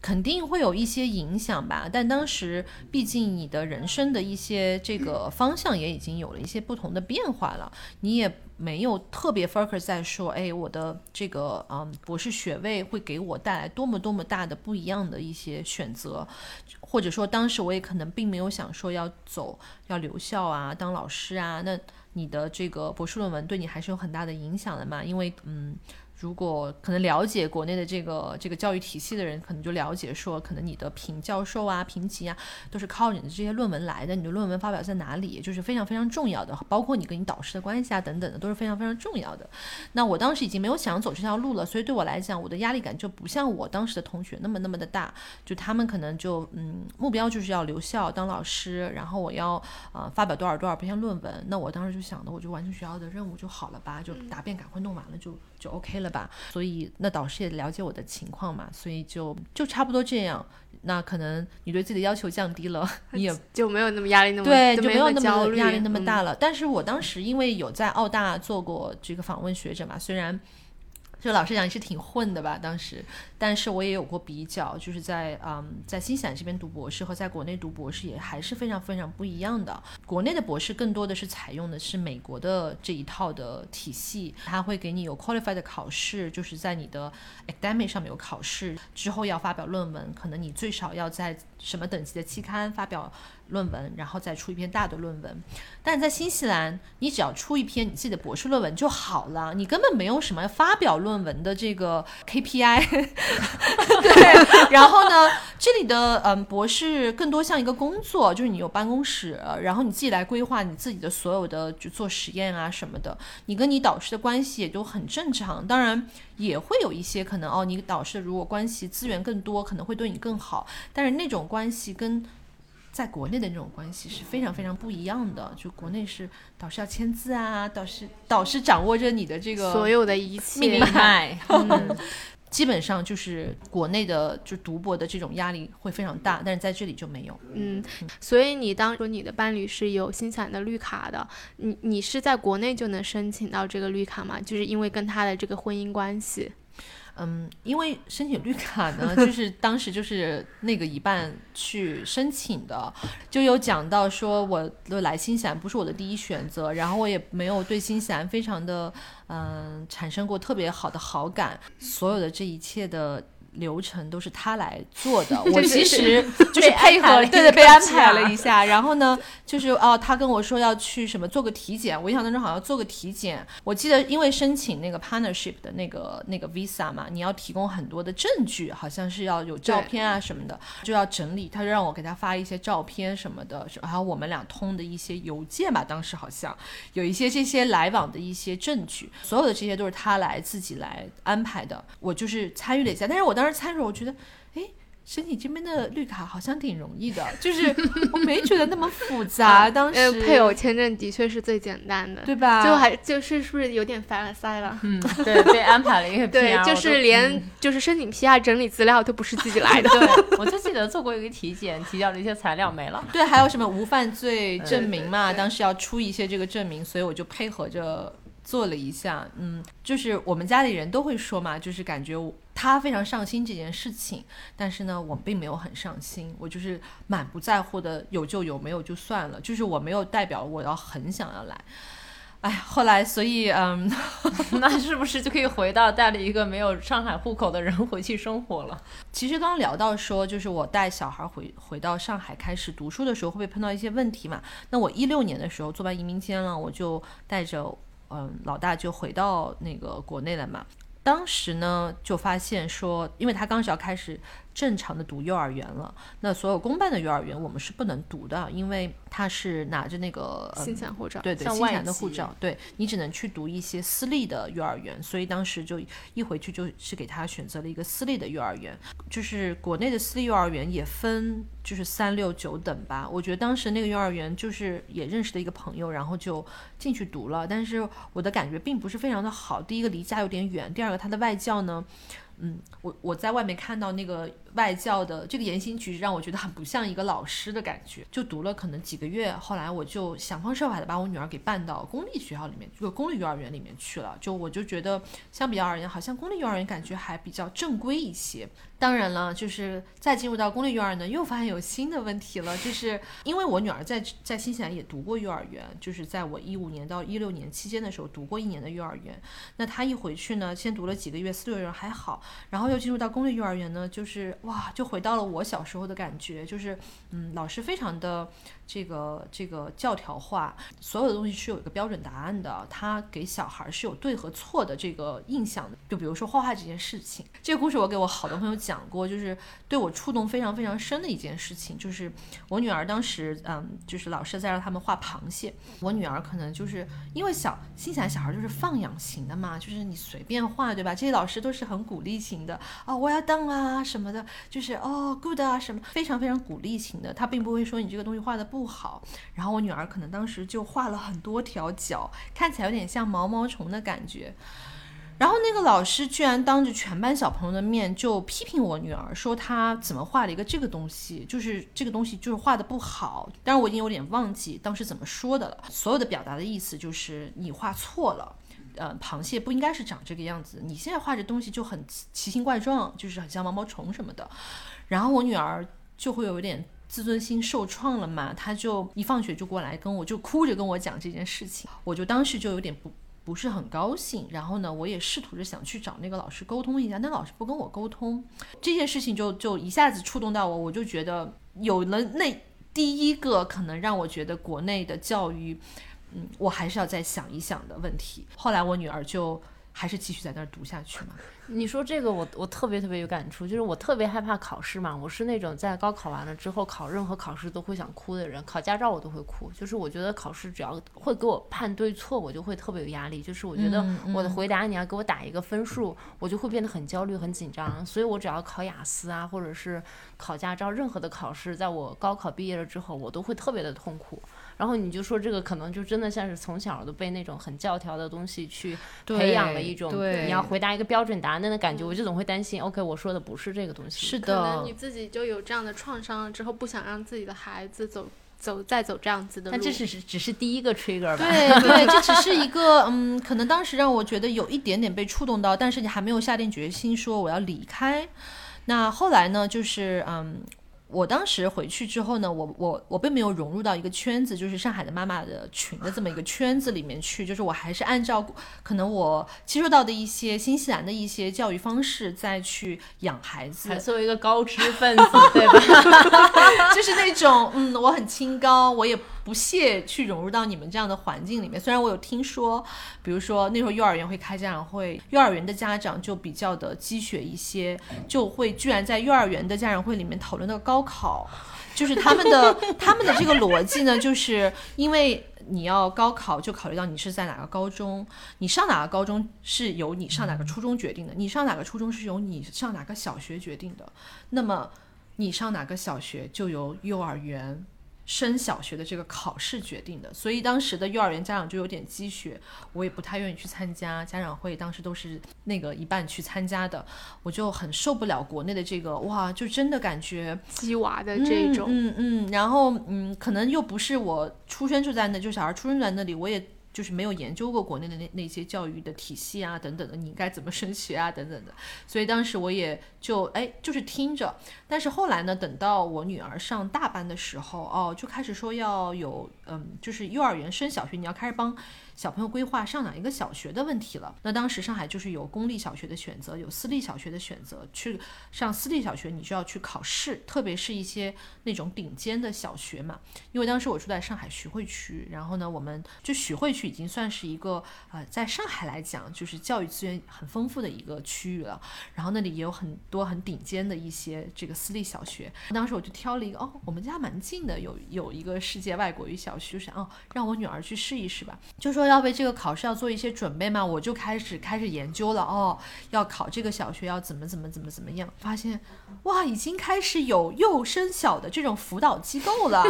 肯定会有一些影响吧，但当时毕竟你的人生的一些这个方向也已经有了一些不同的变化了，你也没有特别 focus 在说，哎，我的这个嗯博士学位会给我带来多么多么大的不一样的一些选择，或者说当时我也可能并没有想说要走要留校啊，当老师啊，那你的这个博士论文对你还是有很大的影响的嘛，因为嗯。如果可能了解国内的这个这个教育体系的人，可能就了解说，可能你的评教授啊、评级啊，都是靠你的这些论文来的。你的论文发表在哪里，就是非常非常重要的，包括你跟你导师的关系啊等等的，都是非常非常重要的。那我当时已经没有想走这条路了，所以对我来讲，我的压力感就不像我当时的同学那么那么的大。就他们可能就嗯，目标就是要留校当老师，然后我要呃发表多少多少篇论文。那我当时就想的，我就完成学校的任务就好了吧，就答辩赶快弄完了就就 OK 了吧。所以那导师也了解我的情况嘛，所以就就差不多这样。那可能你对自己的要求降低了，你也就没有那么压力那么对，就没有那么压力那么嗯大了。但是我当时因为有在澳大做过这个访问学者嘛，虽然就老实讲也是挺混的吧，当时，但是我也有过比较，就是在嗯在新西兰这边读博士和在国内读博士也还是非常非常不一样的。国内的博士更多的是采用的是美国的这一套的体系，它会给你有 qualified 的考试，就是在你的 academic 上面有考试，之后要发表论文，可能你最少要在什么等级的期刊发表论文，然后再出一篇大的论文。但是在新西兰，你只要出一篇你自己的博士论文就好了，你根本没有什么发表论文的这个 KPI。对，然后呢，这里的嗯博士更多像一个工作，就是你有办公室，然后你自己来规划你自己的所有的就做实验啊什么的，你跟你导师的关系也都很正常。当然也会有一些可能哦，你导师如果关系资源更多，可能会对你更好，但是那种关系跟在国内的那种关系是非常非常不一样的。就国内是导师要签字啊，导师导师掌握着你的这个所有的一切命脉，嗯，基本上就是国内的就读博的这种压力会非常大，但是在这里就没有。嗯，所以你当说你的伴侣是有新西兰的绿卡的，你你是在国内就能申请到这个绿卡吗？就是因为跟他的这个婚姻关系。嗯，因为申请绿卡呢，就是 当时就是那个一半去申请的，就有讲到说我的来新西兰不是我的第一选择，然后我也没有对新西兰非常的嗯、产生过特别好的好感，所有的这一切的。流程都是他来做的，我其实就是配合，对对，被安排了一下。然后呢，就是哦，他跟我说要去什么做个体检，我印象当中好像做个体检。我记得因为申请那个 partnership 的那个那个 visa 嘛，你要提供很多的证据，好像是要有照片啊什么的，就要整理。他就让我给他发一些照片什么的，然后我们俩通的一些邮件吧，当时好像有一些这些来往的一些证据，所有的这些都是他来自己来安排的，我就是参与了一下。但是我当时参与，我觉得，哎。申请这边的绿卡好像挺容易的，就是我没觉得那么复杂。当时呃，配偶签证的确是最简单的，对吧？就还就是是不是有点凡尔赛了？嗯，对，被安排了一个 PR，对，就是连、嗯就是申请 PR 整理资料都不是自己来的。对，我就记得做过一个体检，提交了一些材料没了。对，还有什么无犯罪证明对嘛？对对当时要出一些这个证明，所以我就配合着做了一下。嗯，就是我们家里人都会说嘛，就是感觉他非常上心这件事情，但是呢，我并没有很上心，我就是满不在乎的，有就有，没有就算了。就是我没有代表我要很想要来。哎，后来所以嗯，那是不是就可以回到带了一个没有上海户口的人回去生活了？其实刚刚聊到说，就是我带小孩回回到上海开始读书的时候，会不会碰到一些问题嘛？那我一六年的时候做完移民签了，我就带着嗯老大就回到那个国内了嘛。当时呢，就发现说，因为他刚是要开始正常的读幼儿园了，那所有公办的幼儿园我们是不能读的，因为他是拿着那个、嗯新西兰护照，对对，新西兰的护照，对你只能去读一些私立的幼儿园，所以当时就一回去就是给他选择了一个私立的幼儿园，就是国内的私立幼儿园也分就是三六九等吧。我觉得当时那个幼儿园就是也认识的一个朋友，然后就进去读了，但是我的感觉并不是非常的好。第一个离家有点远，第二个他的外教呢。嗯，我我在外面看到那个外教的这个言行举止，让我觉得很不像一个老师的感觉。就读了可能几个月，后来我就想方设法的把我女儿给办到公立学校里面，这个公立幼儿园里面去了。就我就觉得，相比较而言，好像公立幼儿园感觉还比较正规一些。当然了，就是再进入到公立幼儿园呢，又发现有新的问题了，就是因为我女儿在在新西兰也读过幼儿园，就是在我一五年到一六年期间的时候读过一年的幼儿园。那她一回去呢，先读了几个月私立幼儿园还好，然后又进入到公立幼儿园呢，就是哇，就回到了我小时候的感觉，就是嗯，老师非常的这个这个教条化，所有的东西是有一个标准答案的，他给小孩是有对和错的这个印象的。就比如说画画这件事情，这个故事我给我好多朋友讲过，就是对我触动非常非常深的一件事情，就是我女儿当时嗯，就是老师在让他们画螃蟹，我女儿可能就是因为小心想小孩就是放养型的嘛，就是你随便画对吧？这些老师都是很鼓励型的啊，我要当啊什么的，就是哦 good 啊什么，非常非常鼓励型的，他并不会说你这个东西画的不不好。然后我女儿可能当时就画了很多条脚，看起来有点像毛毛虫的感觉。然后那个老师居然当着全班小朋友的面就批评我女儿，说她怎么画了一个这个东西，就是这个东西就是画的不好。当然我已经有点忘记当时怎么说的了，所有的表达的意思就是你画错了。呃，螃蟹不应该是长这个样子。你现在画这东西就很奇形怪状，就是很像毛毛虫什么的。然后我女儿就会有点自尊心受创了嘛，她就一放学就过来跟我就哭着跟我讲这件事情，我就当时就有点不不是很高兴。然后呢，我也试图着想去找那个老师沟通一下，那老师不跟我沟通，这件事情就就一下子触动到我，我就觉得有了那第一个可能让我觉得国内的教育。嗯，我还是要再想一想的问题。后来我女儿就还是继续在那儿读下去嘛。你说这个，我我特别特别有感触，就是我特别害怕考试嘛。我是那种在高考完了之后考任何考试都会想哭的人，考驾照我都会哭。就是我觉得考试只要会给我判对错，我就会特别有压力。就是我觉得我的回答你要给我打一个分数，我就会变得很焦虑、很紧张。所以我只要考雅思啊，或者是考驾照，任何的考试，在我高考毕业了之后，我都会特别的痛苦。然后你就说这个可能就真的像是从小都被那种很教条的东西去培养了一种，你要回答一个标准答案的感觉，我就总会担心，OK，我说的不是这个东西。是的，可能你自己就有这样的创伤了之后，不想让自己的孩子走走再走这样子的路。但这只是只是第一个 trigger 吧？对对，这只是一个嗯，可能当时让我觉得有一点点被触动到，但是你还没有下定决心说我要离开。那后来呢，就是嗯。我当时回去之后呢，我我我并没有融入到一个圈子，就是上海的妈妈的群的这么一个圈子里面去，就是我还是按照可能我接触到的一些新西兰的一些教育方式再去养孩子，作为一个高知分子，对吧？就是那种嗯，我很清高，我也。不屑去融入到你们这样的环境里面。虽然我有听说，比如说那时候幼儿园会开家长会，幼儿园的家长就比较的积雪一些，就会居然在幼儿园的家长会里面讨论到高考，就是他们的 他们的这个逻辑呢，就是因为你要高考，就考虑到你是在哪个高中，你上哪个高中是由你上哪个初中决定的，你上哪个初中是由你上哪个小学决定的，那么你上哪个小学就由幼儿园。升小学的这个考试决定的，所以当时的幼儿园家长就有点积雪，我也不太愿意去参加家长会，当时都是那个一半去参加的，我就很受不了国内的这个哇，就真的感觉鸡娃的这种，嗯嗯，然后嗯，可能又不是我出生就在那，就小孩出生在那里，我也。就是没有研究过国内的那那些教育的体系啊，等等的，你应该怎么升学啊，等等的。所以当时我也就哎，就是听着。但是后来呢，等到我女儿上大班的时候，哦，就开始说要有，嗯，就是幼儿园升小学，你要开始帮。小朋友规划上哪一个小学的问题了。那当时上海就是有公立小学的选择，有私立小学的选择。去上私立小学，你就要去考试，特别是一些那种顶尖的小学嘛。因为当时我住在上海徐汇区，然后呢，我们就徐汇区已经算是一个呃，在上海来讲就是教育资源很丰富的一个区域了。然后那里也有很多很顶尖的一些这个私立小学。当时我就挑了一个，哦，我们家蛮近的，有有一个世界外国语小学，就想哦，让我女儿去试一试吧，就说。要为这个考试要做一些准备嘛，我就开始开始研究了哦，要考这个小学要怎么怎么怎么怎么样，发现哇，已经开始有幼升小的这种辅导机构了，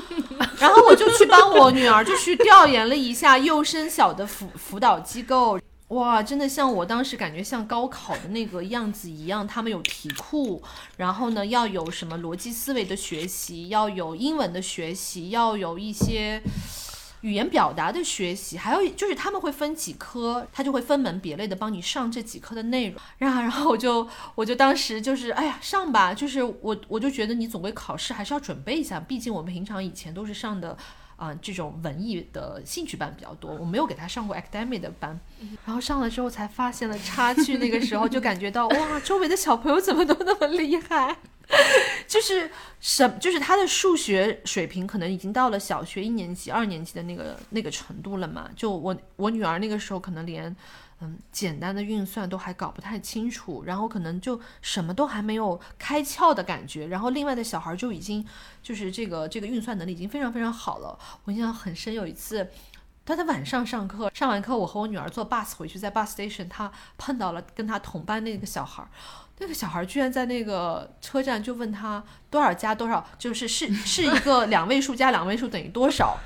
然后我就去帮我女儿就去调研了一下幼升小的辅辅导机构，哇，真的像我当时感觉像高考的那个样子一样，他们有题库，然后呢要有什么逻辑思维的学习，要有英文的学习，要有一些。语言表达的学习，还有就是他们会分几科，他就会分门别类的帮你上这几科的内容。然后，然后我就我就当时就是，哎呀，上吧，就是我我就觉得你总归考试还是要准备一下，毕竟我们平常以前都是上的。啊、这种文艺的兴趣班比较多，我没有给他上过 academic 的班。然后上了之后才发现了差距，那个时候就感觉到哇，周围的小朋友怎么都那么厉害。就是什，就是他的数学水平可能已经到了小学一年级、二年级的那个那个程度了嘛。就我我女儿那个时候可能连嗯简单的运算都还搞不太清楚，然后可能就什么都还没有开窍的感觉。然后另外的小孩就已经就是这个这个运算能力已经非常非常好了。我印象很深，有一次。他在晚上上课，上完课我和我女儿坐 bus 回去，在 bus station，他碰到了跟他同班那个小孩儿，那个小孩居然在那个车站就问他多少加多少，就是是是一个两位数加两位数等于多少，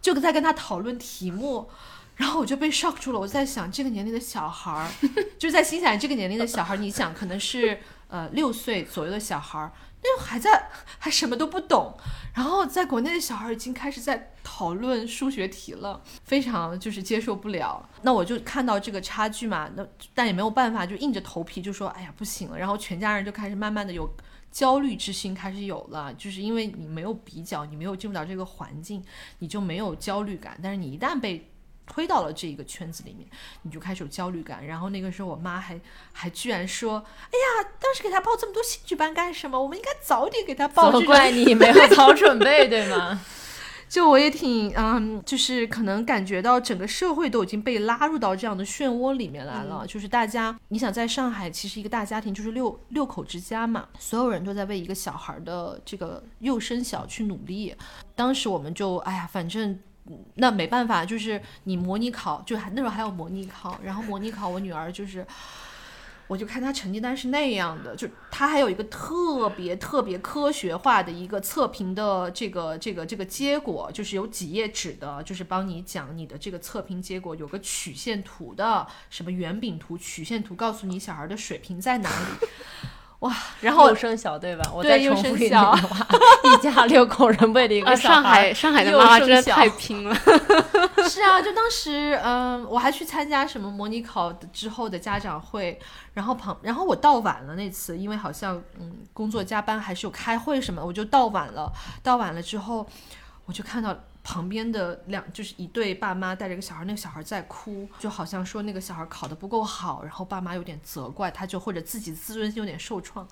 就在跟他讨论题目。然后我就被 shock 住了，我在想这个年龄的小孩儿，就在心想这个年龄的小孩儿，你想可能是呃六岁左右的小孩儿，那还在还什么都不懂，然后在国内的小孩已经开始在讨论数学题了，非常就是接受不了。那我就看到这个差距嘛，那但也没有办法，就硬着头皮就说，哎呀不行了。然后全家人就开始慢慢的有焦虑之心开始有了，就是因为你没有比较，你没有进入到这个环境，你就没有焦虑感。但是你一旦被推到了这一个圈子里面，你就开始有焦虑感。然后那个时候，我妈还还居然说：“哎呀，当时给他报这么多兴趣班干什么？我们应该早点给他报。”责怪你没有 早准备，对吗？就我也挺嗯，就是可能感觉到整个社会都已经被拉入到这样的漩涡里面来了。就是大家，你想在上海，其实一个大家庭就是六六口之家嘛，所有人都在为一个小孩的这个幼升小去努力。当时我们就哎呀，反正。那没办法，就是你模拟考，就还那时候还有模拟考，然后模拟考，我女儿就是，我就看她成绩单是那样的，就她还有一个特别特别科学化的一个测评的这个这个这个结果，就是有几页纸的，就是帮你讲你的这个测评结果，有个曲线图的，什么圆饼图、曲线图，告诉你小孩的水平在哪里。哇，然后幼升小对吧？我对再重复一遍 一家六口人为了一啊，个小上海上海的妈妈真的太 拼了。是啊，就当时，嗯、我还去参加什么模拟考之后的家长会，然后旁，然后我到晚了那次，因为好像嗯工作加班还是有开会什么，我就到晚了。到晚了之后，我就看到旁边的两就是一对爸妈带着一个小孩，那个小孩在哭，就好像说那个小孩考得不够好，然后爸妈有点责怪他，就或者自己自尊心有点受创。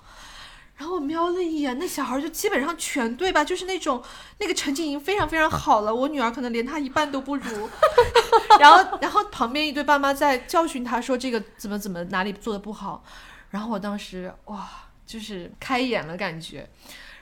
然后我瞄了一眼，那小孩就基本上全对吧，就是那种那个成绩已经非常非常好了，我女儿可能连他一半都不如。然后，然后旁边一对爸妈在教训他说这个怎么怎么哪里做的不好，然后我当时哇，就是开眼了感觉。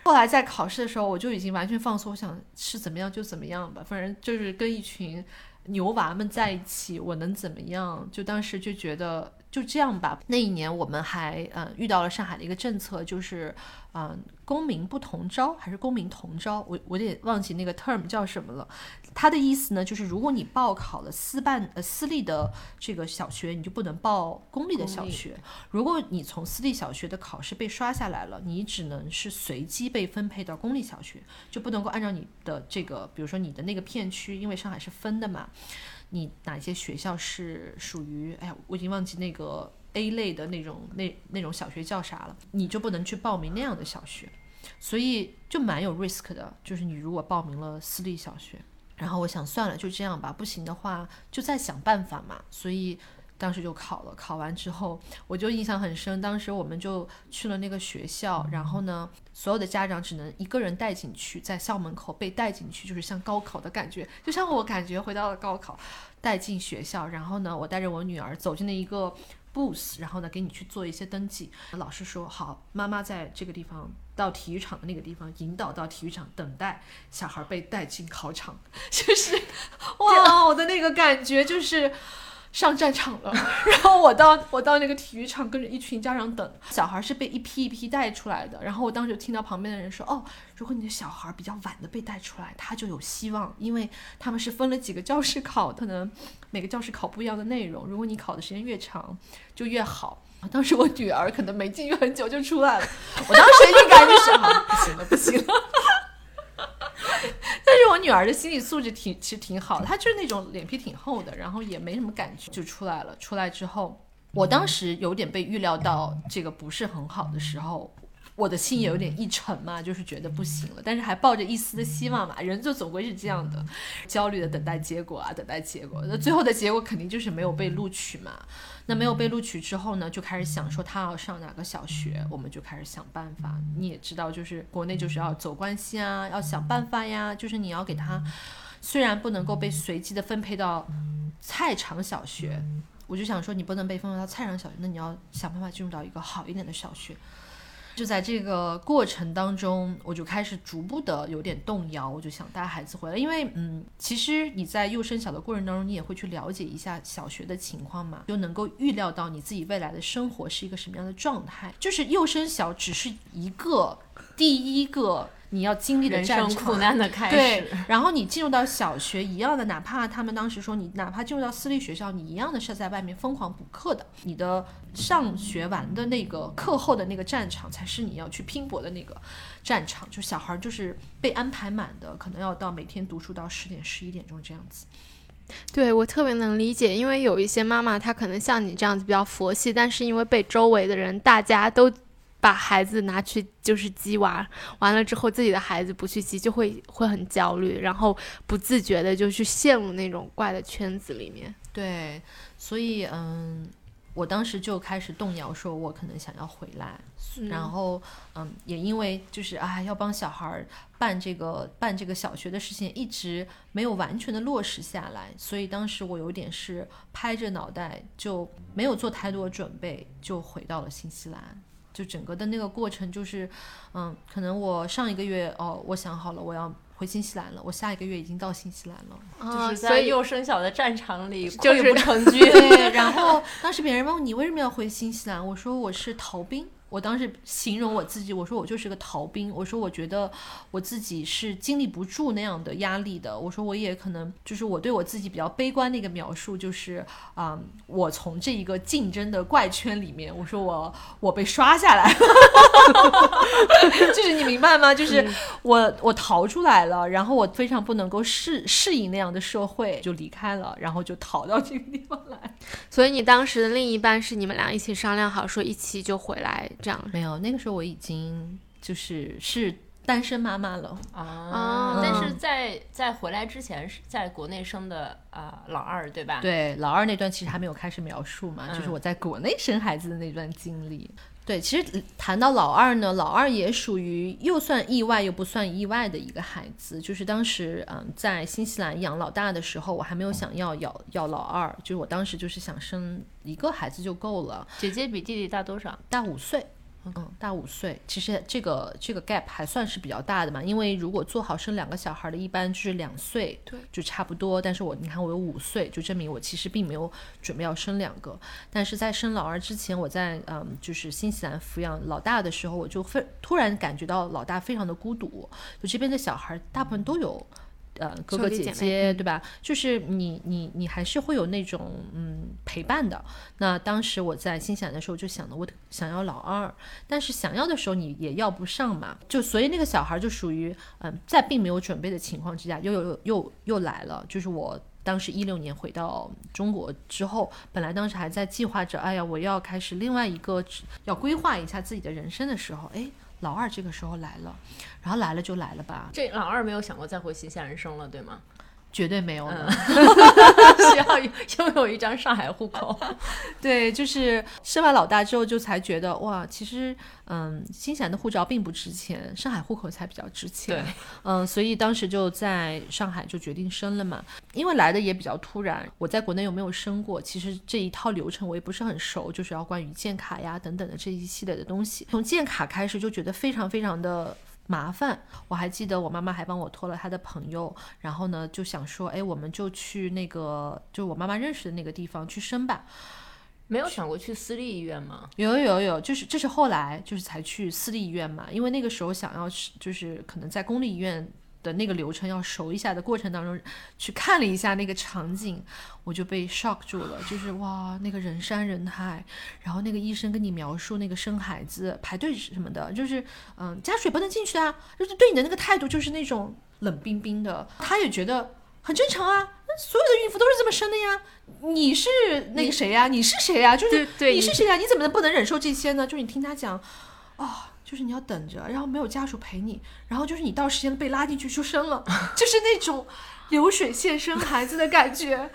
后来在考试的时候，我就已经完全放松，我想是怎么样就怎么样吧，反正就是跟一群牛娃们在一起，我能怎么样？就当时就觉得就这样吧。那一年我们还嗯遇到了上海的一个政策，就是嗯、呃公民不同招还是公民同招，我我有点忘记那个 term 叫什么了。它的意思呢，就是如果你报考了私办呃私立的这个小学，你就不能报公立的小学。如果你从私立小学的考试被刷下来了，你只能是随机被分配到公立小学，就不能够按照你的这个，比如说你的那个片区，因为上海是分的嘛，你哪些学校是属于，哎呀，我已经忘记那个 A 类的那种那那种小学叫啥了，你就不能去报名那样的小学，所以就蛮有 risk 的，就是你如果报名了私立小学。然后我想算了，就这样吧，不行的话就再想办法嘛。所以当时就考了，考完之后我就印象很深。当时我们就去了那个学校，然后呢，所有的家长只能一个人带进去，在校门口被带进去，就是像高考的感觉，就像我感觉回到了高考，带进学校。然后呢，我带着我女儿走进了一个 booth，然后呢，给你去做一些登记。老师说好，妈妈在这个地方到体育场的那个地方引导到体育场等待小孩被带进考场，就是哇，我的那个感觉就是。上战场了，然后我到我到那个体育场跟着一群家长等，小孩是被一批一批带出来的，然后我当时就听到旁边的人说，哦，如果你的小孩比较晚的被带出来，他就有希望，因为他们是分了几个教室考，可能每个教室考不一样的内容，如果你考的时间越长，就越好。当时我女儿可能没进去很久就出来了，我当时一感就是啊，不行了，不行了。但是我女儿的心理素质挺其实挺好的，她就是那种脸皮挺厚的，然后也没什么感觉就出来了。出来之后，我当时有点被预料到这个不是很好的时候，我的心也有点一沉嘛，就是觉得不行了，但是还抱着一丝的希望嘛，人就总归是这样的，焦虑的等待结果啊，等待结果，那最后的结果肯定就是没有被录取嘛。那没有被录取之后呢，就开始想说他要上哪个小学，我们就开始想办法。你也知道，就是国内就是要走关系啊，要想办法呀，就是你要给他，虽然不能够被随机的分配到菜场小学，我就想说你不能被分配到菜场小学，那你要想办法进入到一个好一点的小学。就在这个过程当中，我就开始逐步的有点动摇，我就想带孩子回来，因为嗯，其实你在幼升小的过程当中，你也会去了解一下小学的情况嘛，就能够预料到你自己未来的生活是一个什么样的状态。就是幼升小只是一个第一个。你要经历的战场，苦难的开始。对，然后你进入到小学一样的，哪怕他们当时说你哪怕进入到私立学校，你一样的是在外面疯狂补课的。你的上学完的那个课后的那个战场，才是你要去拼搏的那个战场。就小孩就是被安排满的，可能要到每天读书到十点十一点钟这样子。对我特别能理解，因为有一些妈妈她可能像你这样子比较佛系，但是因为被周围的人大家都。把孩子拿去就是鸡娃，完了之后自己的孩子不去鸡，就会会很焦虑，然后不自觉的就去陷入那种怪的圈子里面。对，所以嗯，我当时就开始动摇，说我可能想要回来，然后嗯，也因为就是啊，要帮小孩办这个办这个小学的事情，一直没有完全的落实下来，所以当时我有点是拍着脑袋，就没有做太多准备，就回到了新西兰。就整个的那个过程，就是，嗯，可能我上一个月哦，我想好了我要回新西兰了，我下一个月已经到新西兰了，就是在幼升小的战场里就是不成军。对，然后当时别人问我你为什么要回新西兰，我说我是逃兵。我当时形容我自己，我说我就是个逃兵。我说我觉得我自己是经历不住那样的压力的。我说我也可能就是我对我自己比较悲观的一个描述，就是啊，我从这一个竞争的怪圈里面，我说我我被刷下来了，就是你明白吗？就是我我逃出来了，然后我非常不能够适适应那样的社会，就离开了，然后就逃到这个地方来。所以你当时的另一半是你们俩一起商量好说一起就回来。这样没有，那个时候我已经就是是单身妈妈了啊。但是在在回来之前是在国内生的啊老二对吧？对，老二那段其实还没有开始描述嘛，就是我在国内生孩子的那段经历。对，其实谈到老二呢，老二也属于又算意外又不算意外的一个孩子。就是当时嗯在新西兰养老大的时候，我还没有想要要要老二，就是我当时就是想生一个孩子就够了。姐姐比弟弟大多少？大五岁。嗯，大五岁，其实这个这个 gap 还算是比较大的嘛。因为如果做好生两个小孩的，一般就是两岁，对，就差不多。但是我你看我有五岁，就证明我其实并没有准备要生两个。但是在生老二之前，我在嗯就是新西兰抚养老大的时候，我就非突然感觉到老大非常的孤独，就这边的小孩大部分都有。呃，哥哥姐姐，对吧？就是你，你，你还是会有那种嗯陪伴的。那当时我在新西兰的时候，就想的我想要老二，但是想要的时候你也要不上嘛。就所以那个小孩就属于嗯，在并没有准备的情况之下，又又又又来了。就是我当时一六年回到中国之后，本来当时还在计划着，哎呀，我要开始另外一个要规划一下自己的人生的时候，哎。老二这个时候来了，然后来了就来了吧。这老二没有想过再回新西兰生了，对吗？绝对没有的，需要拥有一张上海户口。对，就是生完老大之后，就才觉得哇，其实嗯，新西兰的护照并不值钱，上海户口才比较值钱。对，嗯，所以当时就在上海就决定生了嘛。因为来的也比较突然，我在国内又没有生过，其实这一套流程我也不是很熟，就是要关于建卡呀等等的这一系列的东西。从建卡开始就觉得非常非常的。麻烦，我还记得我妈妈还帮我托了她的朋友，然后呢就想说，哎，我们就去那个，就我妈妈认识的那个地方去生吧。没有想过去私立医院吗？有有有，就是这是后来就是才去私立医院嘛，因为那个时候想要就是可能在公立医院。的那个流程要熟一下的过程当中，去看了一下那个场景，我就被 shock 住了。就是哇，那个人山人海，然后那个医生跟你描述那个生孩子排队什么的，就是嗯，加水不能进去啊，就是对你的那个态度就是那种冷冰冰的。他也觉得很正常啊，所有的孕妇都是这么生的呀。你是那个谁呀？你是谁呀？就是你是谁呀？你怎么能不能忍受这些呢？就是你听他讲，啊。就是你要等着，然后没有家属陪你，然后就是你到时间被拉进去就生了，就是那种流水线生孩子的感觉。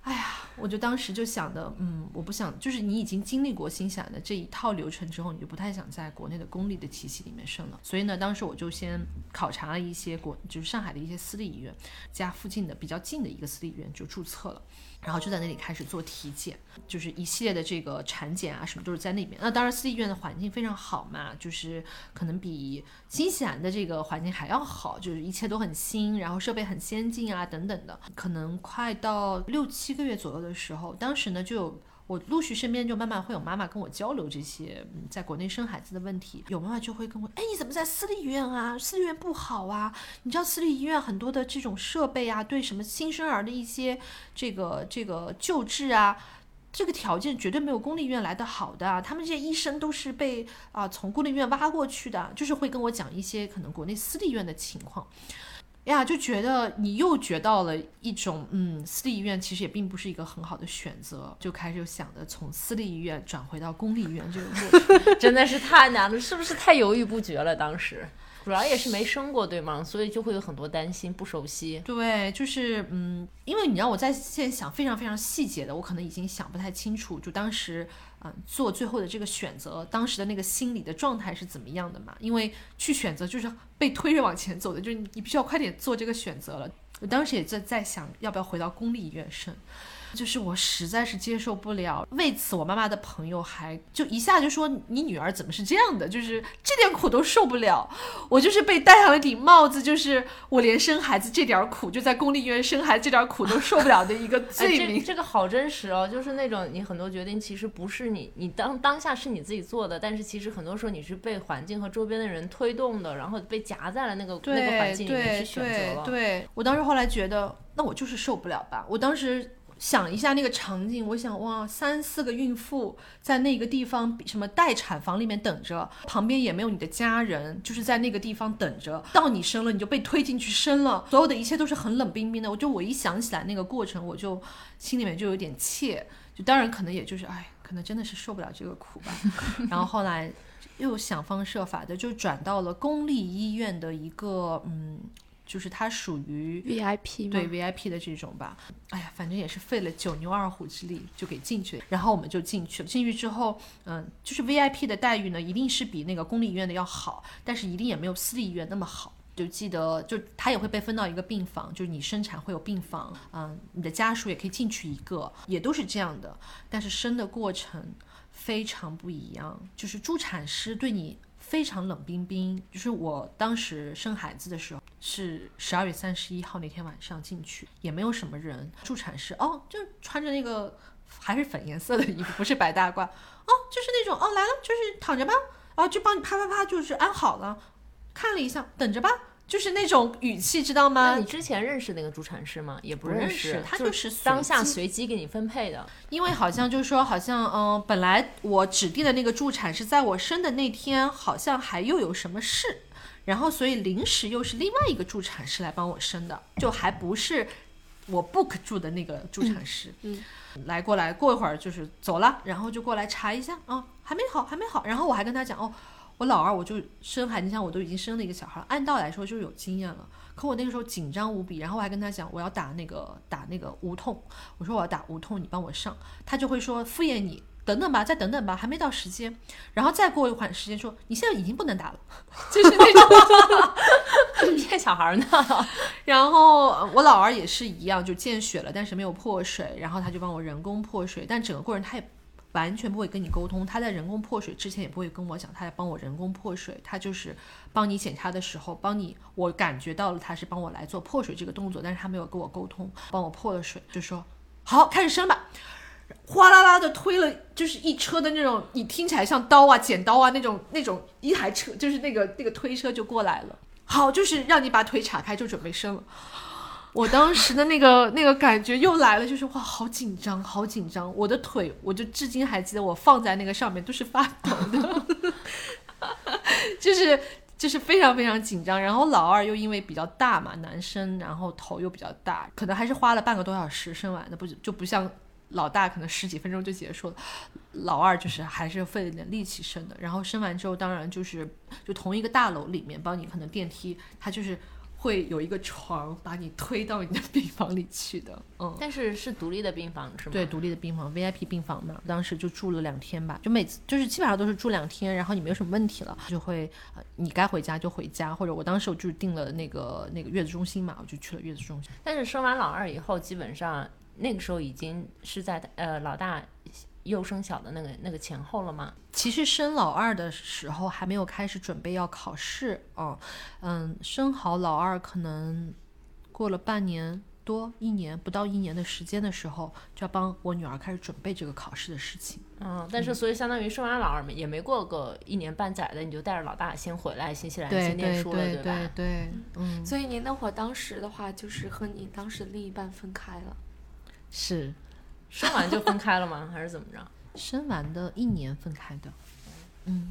哎呀，我就当时就想的，嗯，我不想，就是你已经经历过新西兰的这一套流程之后，你就不太想在国内的公立的体系里面生了。所以呢，当时我就先考察了一些国，就是上海的一些私立医院，家附近的比较近的一个私立医院就注册了。然后就在那里开始做体检，就是一系列的这个产检啊，什么都是在那边。那当然，私立医院的环境非常好嘛，就是可能比新西兰的这个环境还要好，就是一切都很新，然后设备很先进啊，等等的。可能快到六七个月左右的时候，当时呢就有。我陆续身边就慢慢会有妈妈跟我交流这些在国内生孩子的问题，有妈妈就会跟我，哎，你怎么在私立医院啊？私立医院不好啊？你知道私立医院很多的这种设备啊，对什么新生儿的一些这个这个救治啊，这个条件绝对没有公立医院来的好的。他们这些医生都是被啊从公立医院挖过去的，就是会跟我讲一些可能国内私立医院的情况。呀，就觉得你又觉到了一种，嗯，私立医院其实也并不是一个很好的选择，就开始想着从私立医院转回到公立医院这个过程，真的是太难了，是不是太犹豫不决了？当时。主要也是没生过，对吗？所以就会有很多担心，不熟悉。对，就是嗯，因为你让我在现在想非常非常细节的，我可能已经想不太清楚。就当时嗯做最后的这个选择，当时的那个心理的状态是怎么样的嘛？因为去选择就是被推着往前走的，就是你必须要快点做这个选择了。我当时也在在想，要不要回到公立医院生。就是我实在是接受不了，为此我妈妈的朋友还就一下就说你女儿怎么是这样的，就是这点苦都受不了。我就是被戴上了顶帽子，就是我连生孩子这点苦，就在公立医院生孩子这点苦都受不了的一个 罪名。这个好真实哦，就是那种你很多决定其实不是你你当当下是你自己做的，但是其实很多时候你是被环境和周边的人推动的，然后被夹在了那个那个环境里面去选择了。对我当时后来觉得，那我就是受不了吧。我当时。想一下那个场景，我想哇，三四个孕妇在那个地方什么待产房里面等着，旁边也没有你的家人，就是在那个地方等着。到你生了，你就被推进去生了，所有的一切都是很冷冰冰的。我就我一想起来那个过程，我就心里面就有点怯。就当然可能也就是哎，可能真的是受不了这个苦吧。然后后来又想方设法的就转到了公立医院的一个嗯。就是它属于 VIP 对 VIP 的这种吧，哎呀，反正也是费了九牛二虎之力就给进去了，然后我们就进去了。进去之后，嗯，就是 VIP 的待遇呢，一定是比那个公立医院的要好，但是一定也没有私立医院那么好。就记得，就他也会被分到一个病房，就是你生产会有病房，嗯，你的家属也可以进去一个，也都是这样的。但是生的过程非常不一样，就是助产师对你。非常冷冰冰，就是我当时生孩子的时候是十二月三十一号那天晚上进去，也没有什么人。助产士哦，就穿着那个还是粉颜色的衣服，不是白大褂哦，就是那种哦来了，就是躺着吧，啊就帮你啪啪啪，就是安好了，看了一下，等着吧。就是那种语气，知道吗？你之前认识那个助产师吗？也不认识，他就是当下随机给你分配的。因为好像就是说，好像嗯，本来我指定的那个助产是在我生的那天，好像还又有什么事，然后所以临时又是另外一个助产师来帮我生的，就还不是我 book 住的那个助产师。嗯，来过来过一会儿就是走了，然后就过来查一下啊，还没好，还没好。然后我还跟他讲哦。我老二我就生孩子，像我都已经生了一个小孩，按道来说就是有经验了。可我那个时候紧张无比，然后我还跟他讲我要打那个打那个无痛，我说我要打无痛，你帮我上。他就会说敷衍你，等等吧，再等等吧，还没到时间。然后再过一会儿时间说你现在已经不能打了，就是那种 骗小孩呢。然后我老二也是一样，就见血了，但是没有破水，然后他就帮我人工破水，但整个过程他也。完全不会跟你沟通，他在人工破水之前也不会跟我讲，他在帮我人工破水，他就是帮你检查的时候帮你，我感觉到了他是帮我来做破水这个动作，但是他没有跟我沟通，帮我破了水，就说好开始生吧，哗啦啦的推了，就是一车的那种，你听起来像刀啊、剪刀啊那种那种一台车，就是那个那个推车就过来了，好，就是让你把腿岔开就准备生了。我当时的那个那个感觉又来了，就是哇，好紧张，好紧张！我的腿，我就至今还记得，我放在那个上面都是发抖的，就是就是非常非常紧张。然后老二又因为比较大嘛，男生，然后头又比较大，可能还是花了半个多小时生完的，不就不像老大可能十几分钟就结束了，老二就是还是费了点力气生的。然后生完之后，当然就是就同一个大楼里面帮你，可能电梯它就是会有一个床把你推到你的病房里去的。嗯，但是是独立的病房是吗？对，独立的病房 VIP 病房嘛，当时就住了两天吧，就每次就是基本上都是住两天，然后你没有什么问题了，就会呃你该回家就回家，或者我当时我就是订了那个那个月子中心嘛，我就去了月子中心。但是生完老二以后，基本上那个时候已经是在呃老大幼升小的那个那个前后了吗？其实生老二的时候还没有开始准备要考试，嗯嗯，生好老二可能过了半年多一年不到一年的时间的时候，就要帮我女儿开始准备这个考试的事情。嗯，但是所以相当于生完老二也没过个一年半载的，你就带着老大先回来新西兰对先念书了，对吧？对对，嗯，所以您那会儿当时的话，就是和你当时另一半分开了。是生完就分开了吗？还是怎么着？生完的一年分开的，嗯，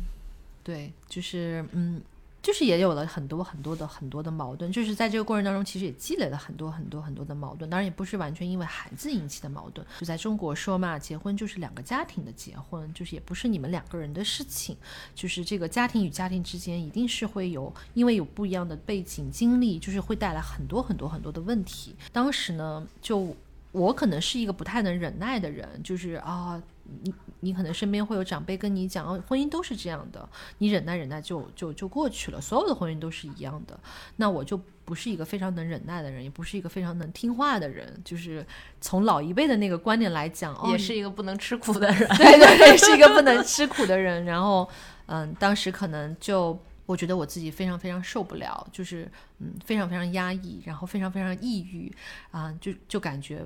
对，就是嗯，就是也有了很多很多的很多的矛盾，就是在这个过程当中，其实也积累了很多很多很多的矛盾，当然也不是完全因为孩子引起的矛盾。就在中国说嘛，结婚就是两个家庭的结婚，就是也不是你们两个人的事情，就是这个家庭与家庭之间一定是会有，因为有不一样的背景经历，就是会带来很多很多很多的问题。当时呢，就我可能是一个不太能忍耐的人，就是啊，你你可能身边会有长辈跟你讲，哦，婚姻都是这样的，你忍耐忍耐就就就过去了，所有的婚姻都是一样的。那我就不是一个非常能忍耐的人，也不是一个非常能听话的人，就是从老一辈的那个观念来讲，哦，也是一个不能吃苦的人。对对对，是一个不能吃苦的人。然后，嗯，当时可能就我觉得我自己非常非常受不了，就是嗯非常非常压抑，然后非常非常抑郁啊、就就感觉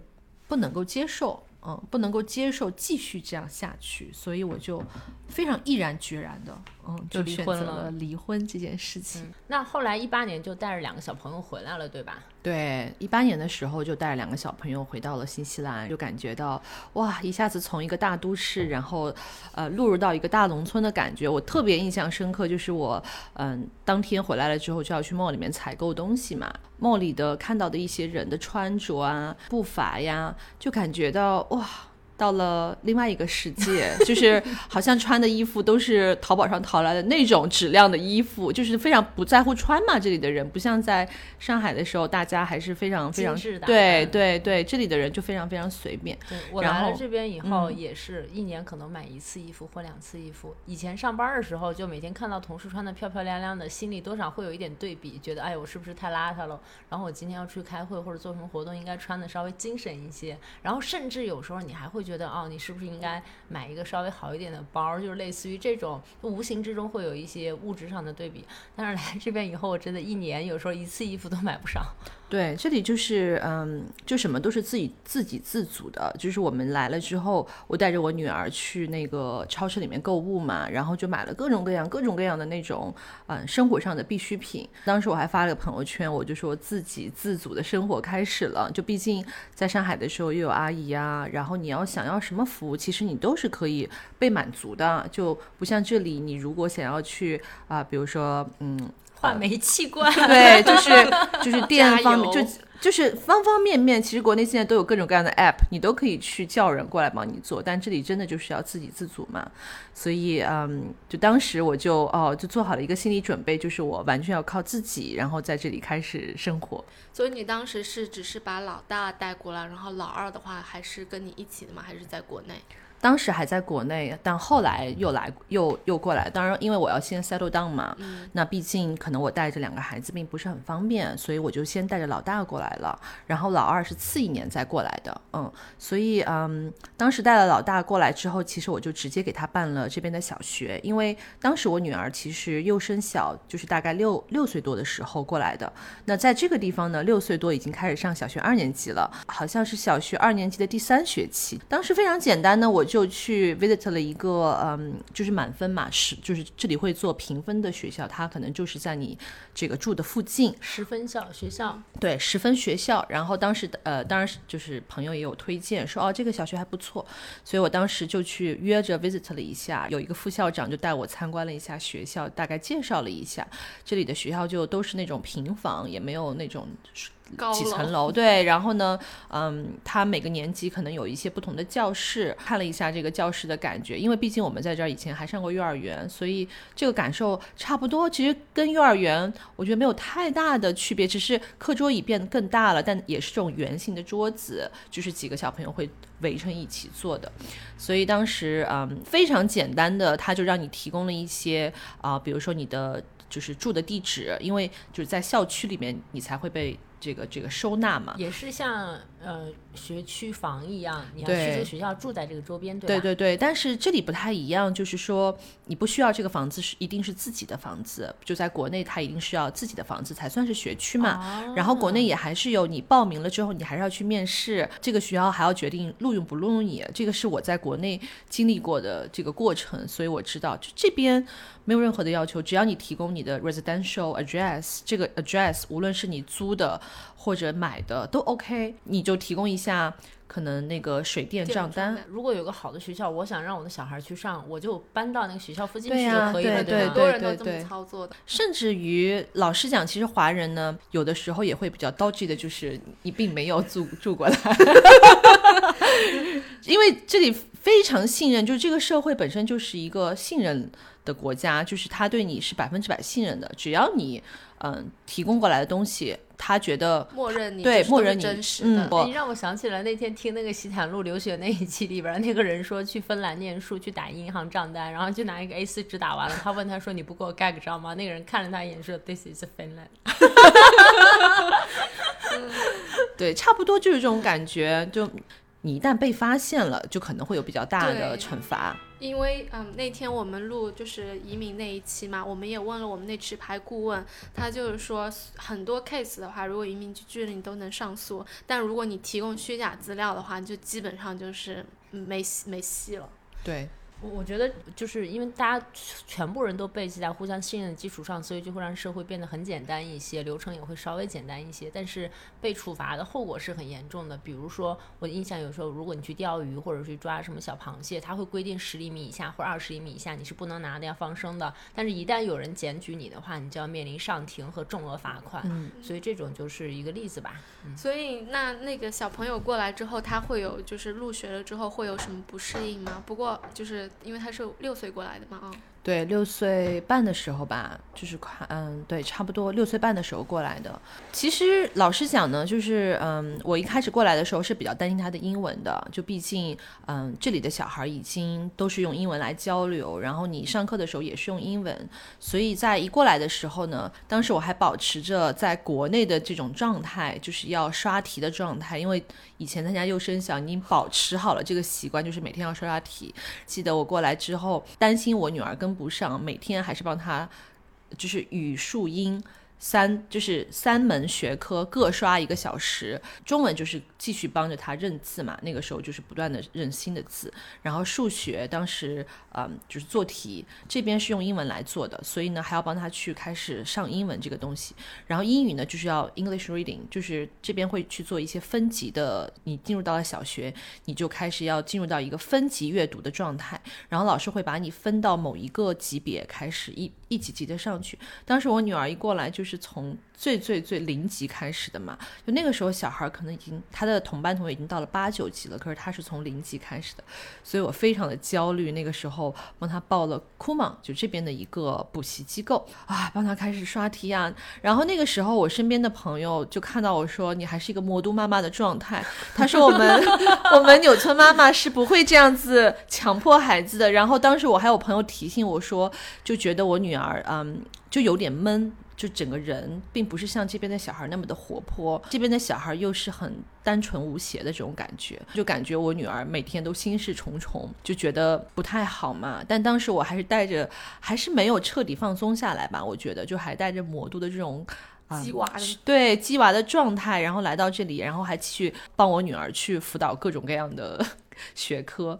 不能够接受，嗯，不能够接受继续这样下去，所以我就非常毅然决然的，嗯，就选择了了离婚这件事情。嗯，那后来一八年就带着两个小朋友回来了，对吧？对，一八年的时候就带两个小朋友回到了新西兰，就感觉到哇，一下子从一个大都市，然后呃落入到一个大农村的感觉。我特别印象深刻，就是我嗯、当天回来了之后就要去 mall 里面采购东西嘛，mall 里的看到的一些人的穿着啊、步伐呀，就感觉到哇。到了另外一个世界，就是好像穿的衣服都是淘宝上淘来的那种质量的衣服，就是非常不在乎穿嘛。这里的人不像在上海的时候，大家还是非常非常对对对，这里的人就非常非常随便。对我来了这边以后，嗯也是一年可能买一次衣服或两次衣服。以前上班的时候，就每天看到同事穿的漂漂亮亮的，心里多少会有一点对比，觉得哎，我是不是太邋遢了？然后我今天要出去开会或者做什么活动，应该穿的稍微精神一些。然后甚至有时候你还会觉得，哦，你是不是应该买一个稍微好一点的包？就是类似于这种，无形之中会有一些物质上的对比。但是来这边以后，我真的一年有时候一次衣服都买不上。对，这里就是嗯，就什么都是自己自给自足的。就是我们来了之后，我带着我女儿去那个超市里面购物嘛，然后就买了各种各样、各种各样的那种嗯生活上的必需品。当时我还发了个朋友圈，我就说自给自足的生活开始了。就毕竟在上海的时候又有阿姨啊，然后你要想要什么服务，其实你都是可以被满足的，就不像这里，你如果想要去啊、比如说嗯。换煤气罐，对，就是 就是电加方面，就就是方方面面。其实国内现在都有各种各样的 app，你都可以去叫人过来帮你做，但这里真的就是要自给自足嘛。所以，嗯，就当时我就哦，就做好了一个心理准备，就是我完全要靠自己，然后在这里开始生活。所以你当时是只是把老大带过来，然后老二的话还是跟你一起的吗？还是在国内？当时还在国内，但后来又来又又过来。当然，因为我要先 settle down 嘛，那毕竟可能我带着两个孩子并不是很方便，所以我就先带着老大过来了。然后老二是次一年再过来的，嗯，所以嗯，当时带了老大过来之后，其实我就直接给他办了这边的小学，因为当时我女儿其实幼升小，就是大概六六岁多的时候过来的。那在这个地方呢，六岁多已经开始上小学二年级了，好像是小学二年级的第三学期。当时非常简单呢，我就去 visit 了一个，嗯，就是满分嘛，是就是这里会做评分的学校，它可能就是在你这个住的附近，十分校学校，对，十分学校。然后当时的呃，当然是就是朋友也有推荐说哦，这个小学还不错，所以我当时就去约着 visit 了一下，有一个副校长就带我参观了一下学校，大概介绍了一下。这里的学校就都是那种平房，也没有那种高几层 楼，对，然后呢，嗯，他每个年级可能有一些不同的教室，看了一下这个教室的感觉，因为毕竟我们在这儿以前还上过幼儿园，所以这个感受差不多。其实跟幼儿园我觉得没有太大的区别，只是课桌椅变得更大了，但也是这种圆形的桌子，就是几个小朋友会围成一起坐的。所以当时嗯非常简单的，他就让你提供了一些啊、比如说你的。就是住的地址，因为就是在校区里面，你才会被这个这个收纳嘛。也是像呃学区房一样，你要去这个学校住在这个周边，对吧？对对对，但是这里不太一样，就是说你不需要这个房子是一定是自己的房子，就在国内它一定是要自己的房子才算是学区嘛。哦然后国内也还是有你报名了之后，你还是要去面试，这个学校还要决定录用不录用你，这个是我在国内经历过的这个过程，所以我知道就这边没有任何的要求，只要你提供你的 residential address，这个 address 无论是你租的或者买的都 OK，你就提供一下可能那个水电电账单。如果有个好的学校，我想让我的小孩去上，我就搬到那个学校附近去就可以了，对吧很多人都这对对么操作的。甚至于老实讲，其实华人呢，有的时候也会比较 dodgy 的，就是你并没有住住过来，因为这里非常信任，就是这个社会本身就是一个信任的国家，就是他对你是百分之百信任的，只要你嗯、提供过来的东西，他觉得默认你对默认你真实的，你让我想起了那天听那个西坦路留学那一期里边，那个人说去芬兰念书，去打银行账单，然后就拿一个 A 四纸打完了。他问他说：“你不给我盖个章吗？”那个人看了他一眼说：“This is Finland。对，差不多就是这种感觉，就你一旦被发现了，就可能会有比较大的惩罚。因为嗯，那天我们录就是移民那一期嘛，我们也问了我们那持牌顾问，他就是说很多 case 的话，如果移民局拒了你都能上诉，但如果你提供虚假资料的话，就基本上就是没戏没戏了。对，我我觉得就是因为大家全部人都背记在互相信任的基础上，所以就会让社会变得很简单一些，流程也会稍微简单一些。但是被处罚的后果是很严重的，比如说我印象有时候，如果你去钓鱼或者去抓什么小螃蟹，它会规定十厘米以下或者二十厘米以下你是不能拿的，要放生的。但是，一旦有人检举你的话，你就要面临上庭和重额罚款。嗯，所以这种就是一个例子吧。所以那那个小朋友过来之后，他会有就是入学了之后会有什么不适应吗？不过就是因为他是六岁过来的嘛，啊、对，六岁半的时候吧，就是快，嗯，对，差不多六岁半的时候过来的。其实老实讲呢，就是，嗯，我一开始过来的时候是比较担心他的英文的，就毕竟，嗯，这里的小孩已经都是用英文来交流，然后你上课的时候也是用英文，所以在一过来的时候呢，当时我还保持着在国内的这种状态，就是要刷题的状态，因为以前参加幼升小，你保持好了这个习惯，就是每天要刷刷题。记得我过来之后，担心我女儿跟不上，每天还是帮他，就是语数英。三就是三门学科各刷一个小时，中文就是继续帮着他认字嘛，那个时候就是不断的认新的字，然后数学当时嗯就是做题，这边是用英文来做的，所以呢还要帮他去开始上英文这个东西，然后英语呢就是要 English reading，就是这边会去做一些分级的，你进入到了小学，你就开始要进入到一个分级阅读的状态，然后老师会把你分到某一个级别开始一一起急着上去。当时我女儿一过来就是从最最最零级开始的嘛，就那个时候小孩可能已经他的同班同学已经到了八九级了，可是他是从零级开始的，所以我非常的焦虑。那个时候帮他报了库芒，就这边的一个补习机构啊，帮他开始刷题啊。然后那个时候我身边的朋友就看到我说你还是一个魔都妈妈的状态，他说我们 我们纽村妈妈是不会这样子强迫孩子的。然后当时我还有朋友提醒我说，就觉得我女儿嗯就有点闷。就整个人并不是像这边的小孩那么的活泼，这边的小孩又是很单纯无邪的这种感觉，就感觉我女儿每天都心事重重，就觉得不太好嘛。但当时我还是带着，还是没有彻底放松下来吧，我觉得就还带着魔都的这种。啊鸡娃的对鸡娃的状态，然后来到这里，然后还继续帮我女儿去辅导各种各样的 学科。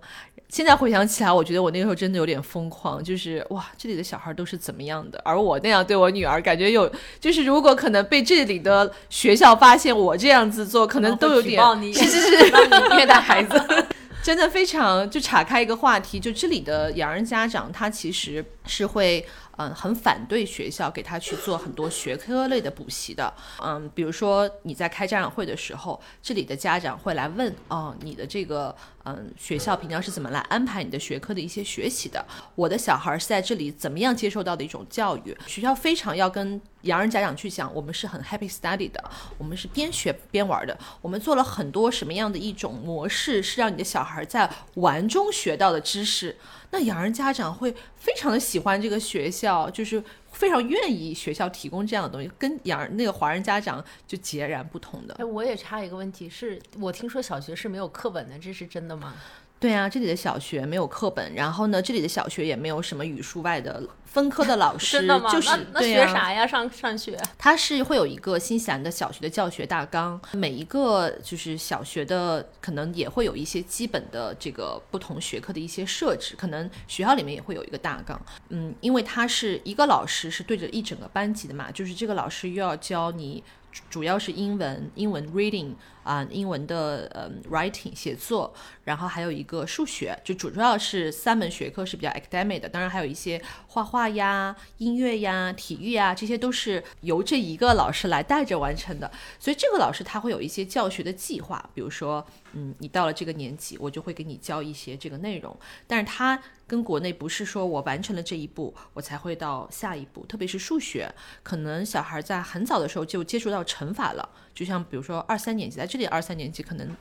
现在回想起来，我觉得我那个时候真的有点疯狂，就是哇，这里的小孩都是怎么样的？而我那样对我女儿，感觉有就是如果可能被这里的学校发现我这样子做，可能都有点会举报你是是是，虐待孩子。真的非常就岔开一个话题，就这里的洋人家长，他其实是会嗯，很反对学校给他去做很多学科类的补习的。嗯，比如说你在开家长会的时候，这里的家长会来问，哦，你的这个。嗯，学校平常是怎么来安排你的学科的一些学习的？我的小孩是在这里怎么样接受到的一种教育？学校非常要跟洋人家长去讲，我们是很 happy study 的，我们是边学边玩的，我们做了很多什么样的一种模式，是让你的小孩在玩中学到的知识。那洋人家长会非常的喜欢这个学校，就是非常愿意学校提供这样的东西，跟养那个华人家长就截然不同的。哎，我也插一个问题，是我听说小学是没有课本的，这是真的吗？对啊，这里的小学没有课本，然后呢，这里的小学也没有什么语数外的分科的老 师，真的吗？就是那学啥呀？上上学？它是会有一个新西兰的小学的教学大纲，每一个就是小学的可能也会有一些基本的这个不同学科的一些设置，可能学校里面也会有一个大纲。嗯，因为他是一个老师是对着一整个班级的嘛，就是这个老师又要教你。主要是英文，英文 reading 啊，英文的呃 writing 写作，然后还有一个数学，就主要是三门学科是比较 academic 的，当然还有一些画画呀、音乐呀、体育呀，这些都是由这一个老师来带着完成的。所以这个老师他会有一些教学的计划，比如说，嗯，你到了这个年级，我就会给你教一些这个内容，但是他。跟国内不是说我完成了这一步，我才会到下一步。特别是数学，可能小孩在很早的时候就接触到乘法了。就像比如说二三年级，在这里二三年级，可能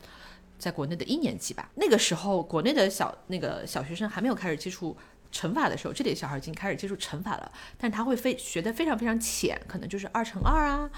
在国内的一年级吧。那个时候，国内的小那个小学生还没有开始接触乘法的时候，这里小孩已经开始接触乘法了。但他会非学得非常非常浅，可能就是二乘二啊。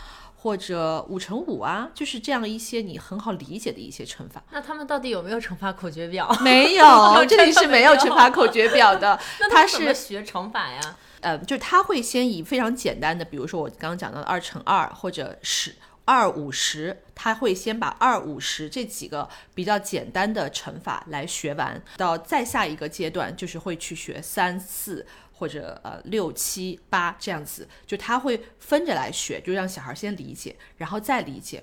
或者五乘五啊，就是这样一些你很好理解的一些乘法。那他们到底有没有乘法口诀表？没有，这里是没有乘法口诀表的。他是学乘法呀？呃，就是他会先以非常简单的，比如说我刚刚讲到的二乘二或者十二五十，他会先把二五十这几个比较简单的乘法来学完，到再下一个阶段就是会去学三四。或者呃六七八这样子，就他会分着来学，就让小孩先理解，然后再理解。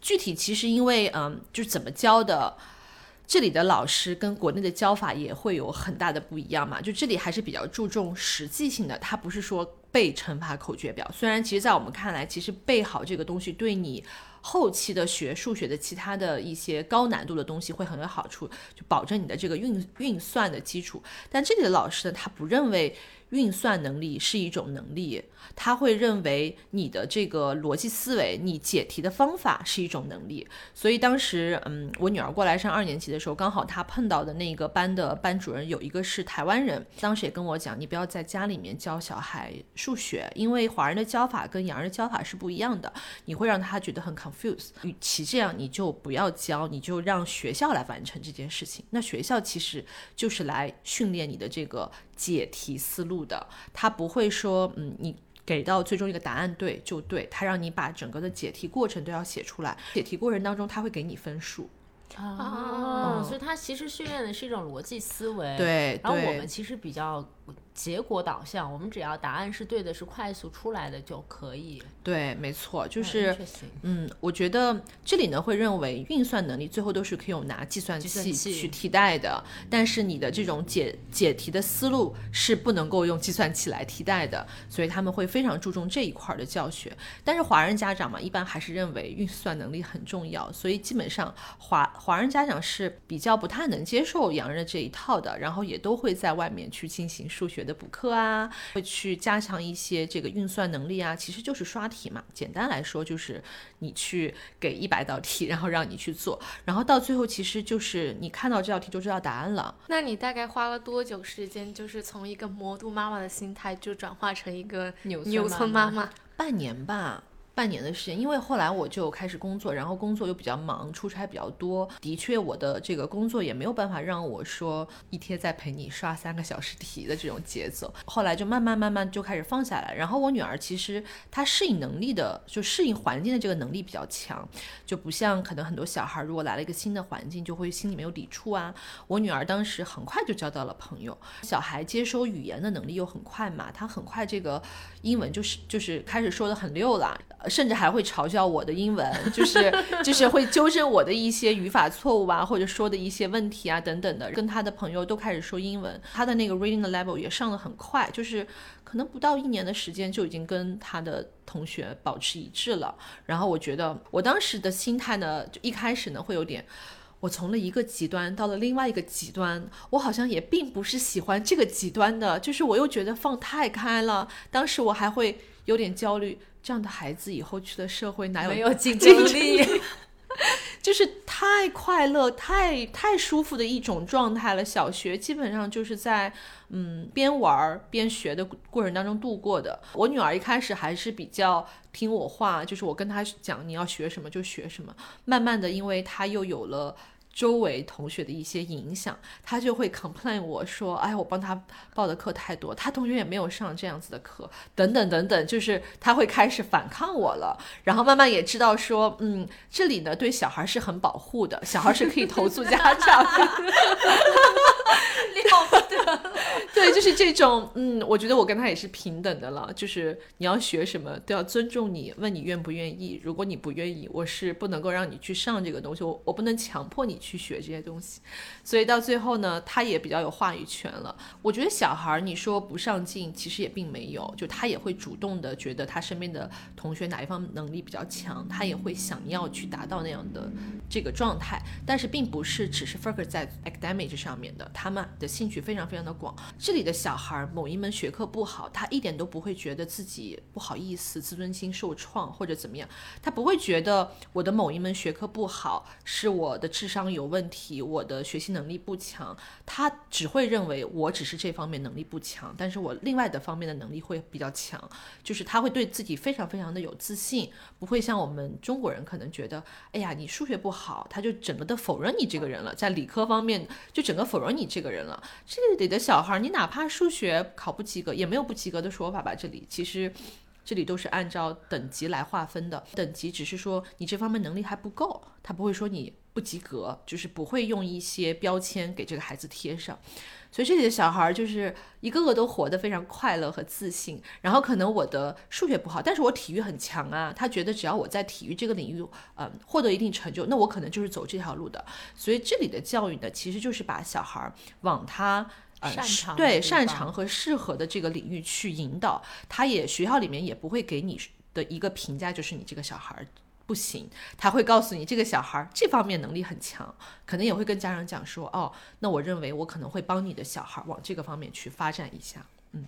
具体其实因为嗯，就怎么教的，这里的老师跟国内的教法也会有很大的不一样嘛。就这里还是比较注重实际性的，他不是说背乘法口诀表。虽然其实在我们看来，其实背好这个东西对你。后期的学数学的其他的一些高难度的东西会很有好处，就保证你的这个运运算的基础。但这里的老师呢，他不认为运算能力是一种能力。他会认为你的这个逻辑思维，你解题的方法是一种能力。所以当时，嗯，我女儿过来上二年级的时候，刚好她碰到的那个班的班主任有一个是台湾人，当时也跟我讲，你不要在家里面教小孩数学，因为华人的教法跟洋人的教法是不一样的，你会让他觉得很 confuse。与其这样，你就不要教，你就让学校来完成这件事情。那学校其实就是来训练你的这个解题思路的，他不会说，嗯，你。给到最终一个答案对就对，他让你把整个的解题过程都要写出来，解题过程当中他会给你分数。啊，所以他其实训练的是一种逻辑思维。对，然后我们其实比较。结果导向，我们只要答案是对的，是快速出来的就可以。对，没错，就是，嗯，我觉得这里呢会认为运算能力最后都是可以用拿计算器去替代的，但是你的这种解解题的思路是不能够用计算器来替代的，所以他们会非常注重这一块的教学。但是华人家长嘛，一般还是认为运算能力很重要，所以基本上华华人家长是比较不太能接受洋人的这一套的，然后也都会在外面去进行。数学的补课啊，会去加强一些这个运算能力啊，其实就是刷题嘛。简单来说，就是你去给一百道题，然后让你去做，然后到最后其实就是你看到这道题就知道答案了。那你大概花了多久时间，就是从一个魔都妈妈的心态，就转化成一个牛村妈妈？半年吧。半年的时间，因为后来我就开始工作，然后工作又比较忙，出差比较多，的确我的这个工作也没有办法让我说一天再陪你刷三个小时题的这种节奏。后来就慢慢慢慢就开始放下来。然后我女儿其实她适应能力的，就适应环境的这个能力比较强，就不像可能很多小孩如果来了一个新的环境，就会心里面有抵触啊。我女儿当时很快就交到了朋友，小孩接收语言的能力又很快嘛，她很快这个英文就是就是开始说的很溜了。甚至还会嘲笑我的英文，就是就是会纠正我的一些语法错误啊，或者说的一些问题啊等等的。跟他的朋友都开始说英文，他的那个 reading 的 level 也上的很快，就是可能不到一年的时间就已经跟他的同学保持一致了。然后我觉得我当时的心态呢，就一开始呢会有点。我从了一个极端到了另外一个极端，我好像也并不是喜欢这个极端的，就是我又觉得放太开了。当时我还会有点焦虑，这样的孩子以后去了社会哪有没有竞争力？就是太快乐、太太舒服的一种状态了。小学基本上就是在嗯边玩边学的过程当中度过的。我女儿一开始还是比较听我话，就是我跟她讲你要学什么就学什么。慢慢的，因为她又有了。周围同学的一些影响，他就会 complain 我说，哎，我帮他报的课太多，他同学也没有上这样子的课，等等等等，就是他会开始反抗我了。然后慢慢也知道说，嗯，这里呢对小孩是很保护的，小孩是可以投诉家长的。了不得，对，就是这种，嗯，我觉得我跟他也是平等的了，就是你要学什么都要尊重你，问你愿不愿意。如果你不愿意，我是不能够让你去上这个东西，我我不能强迫你去学这些东西。所以到最后呢，他也比较有话语权了。我觉得小孩儿你说不上进，其实也并没有，就他也会主动的觉得他身边的同学哪一方能力比较强，他也会想要去达到那样的这个状态。但是并不是只是 focus 在 academic 上面的，他们的兴趣非常非常的广。这里的小孩儿某一门学科不好，他一点都不会觉得自己不好意思、自尊心受创或者怎么样，他不会觉得我的某一门学科不好是我的智商有问题，我的学习能力不强，他只会认为我只是这方面能力不强，但是我另外的方面的能力会比较强，就是他会对自己非常非常的有自信，不会像我们中国人可能觉得，哎呀，你数学不好，他就整个的否认你这个人了，在理科方面就整个否认你这个人了。这里的小孩，你哪怕数学考不及格，也没有不及格的说法吧？这里其实，这里都是按照等级来划分的。等级只是说你这方面能力还不够，他不会说你不及格，就是不会用一些标签给这个孩子贴上。所以这里的小孩就是一个个都活得非常快乐和自信。然后可能我的数学不好，但是我体育很强啊。他觉得只要我在体育这个领域，嗯，获得一定成就，那我可能就是走这条路的。所以这里的教育呢，其实就是把小孩往他。擅长对擅长和适合的这个领域去引导，他也学校里面也不会给你的一个评价就是你这个小孩不行，他会告诉你这个小孩这方面能力很强，可能也会跟家长讲说，哦，那我认为我可能会帮你的小孩往这个方面去发展一下。嗯，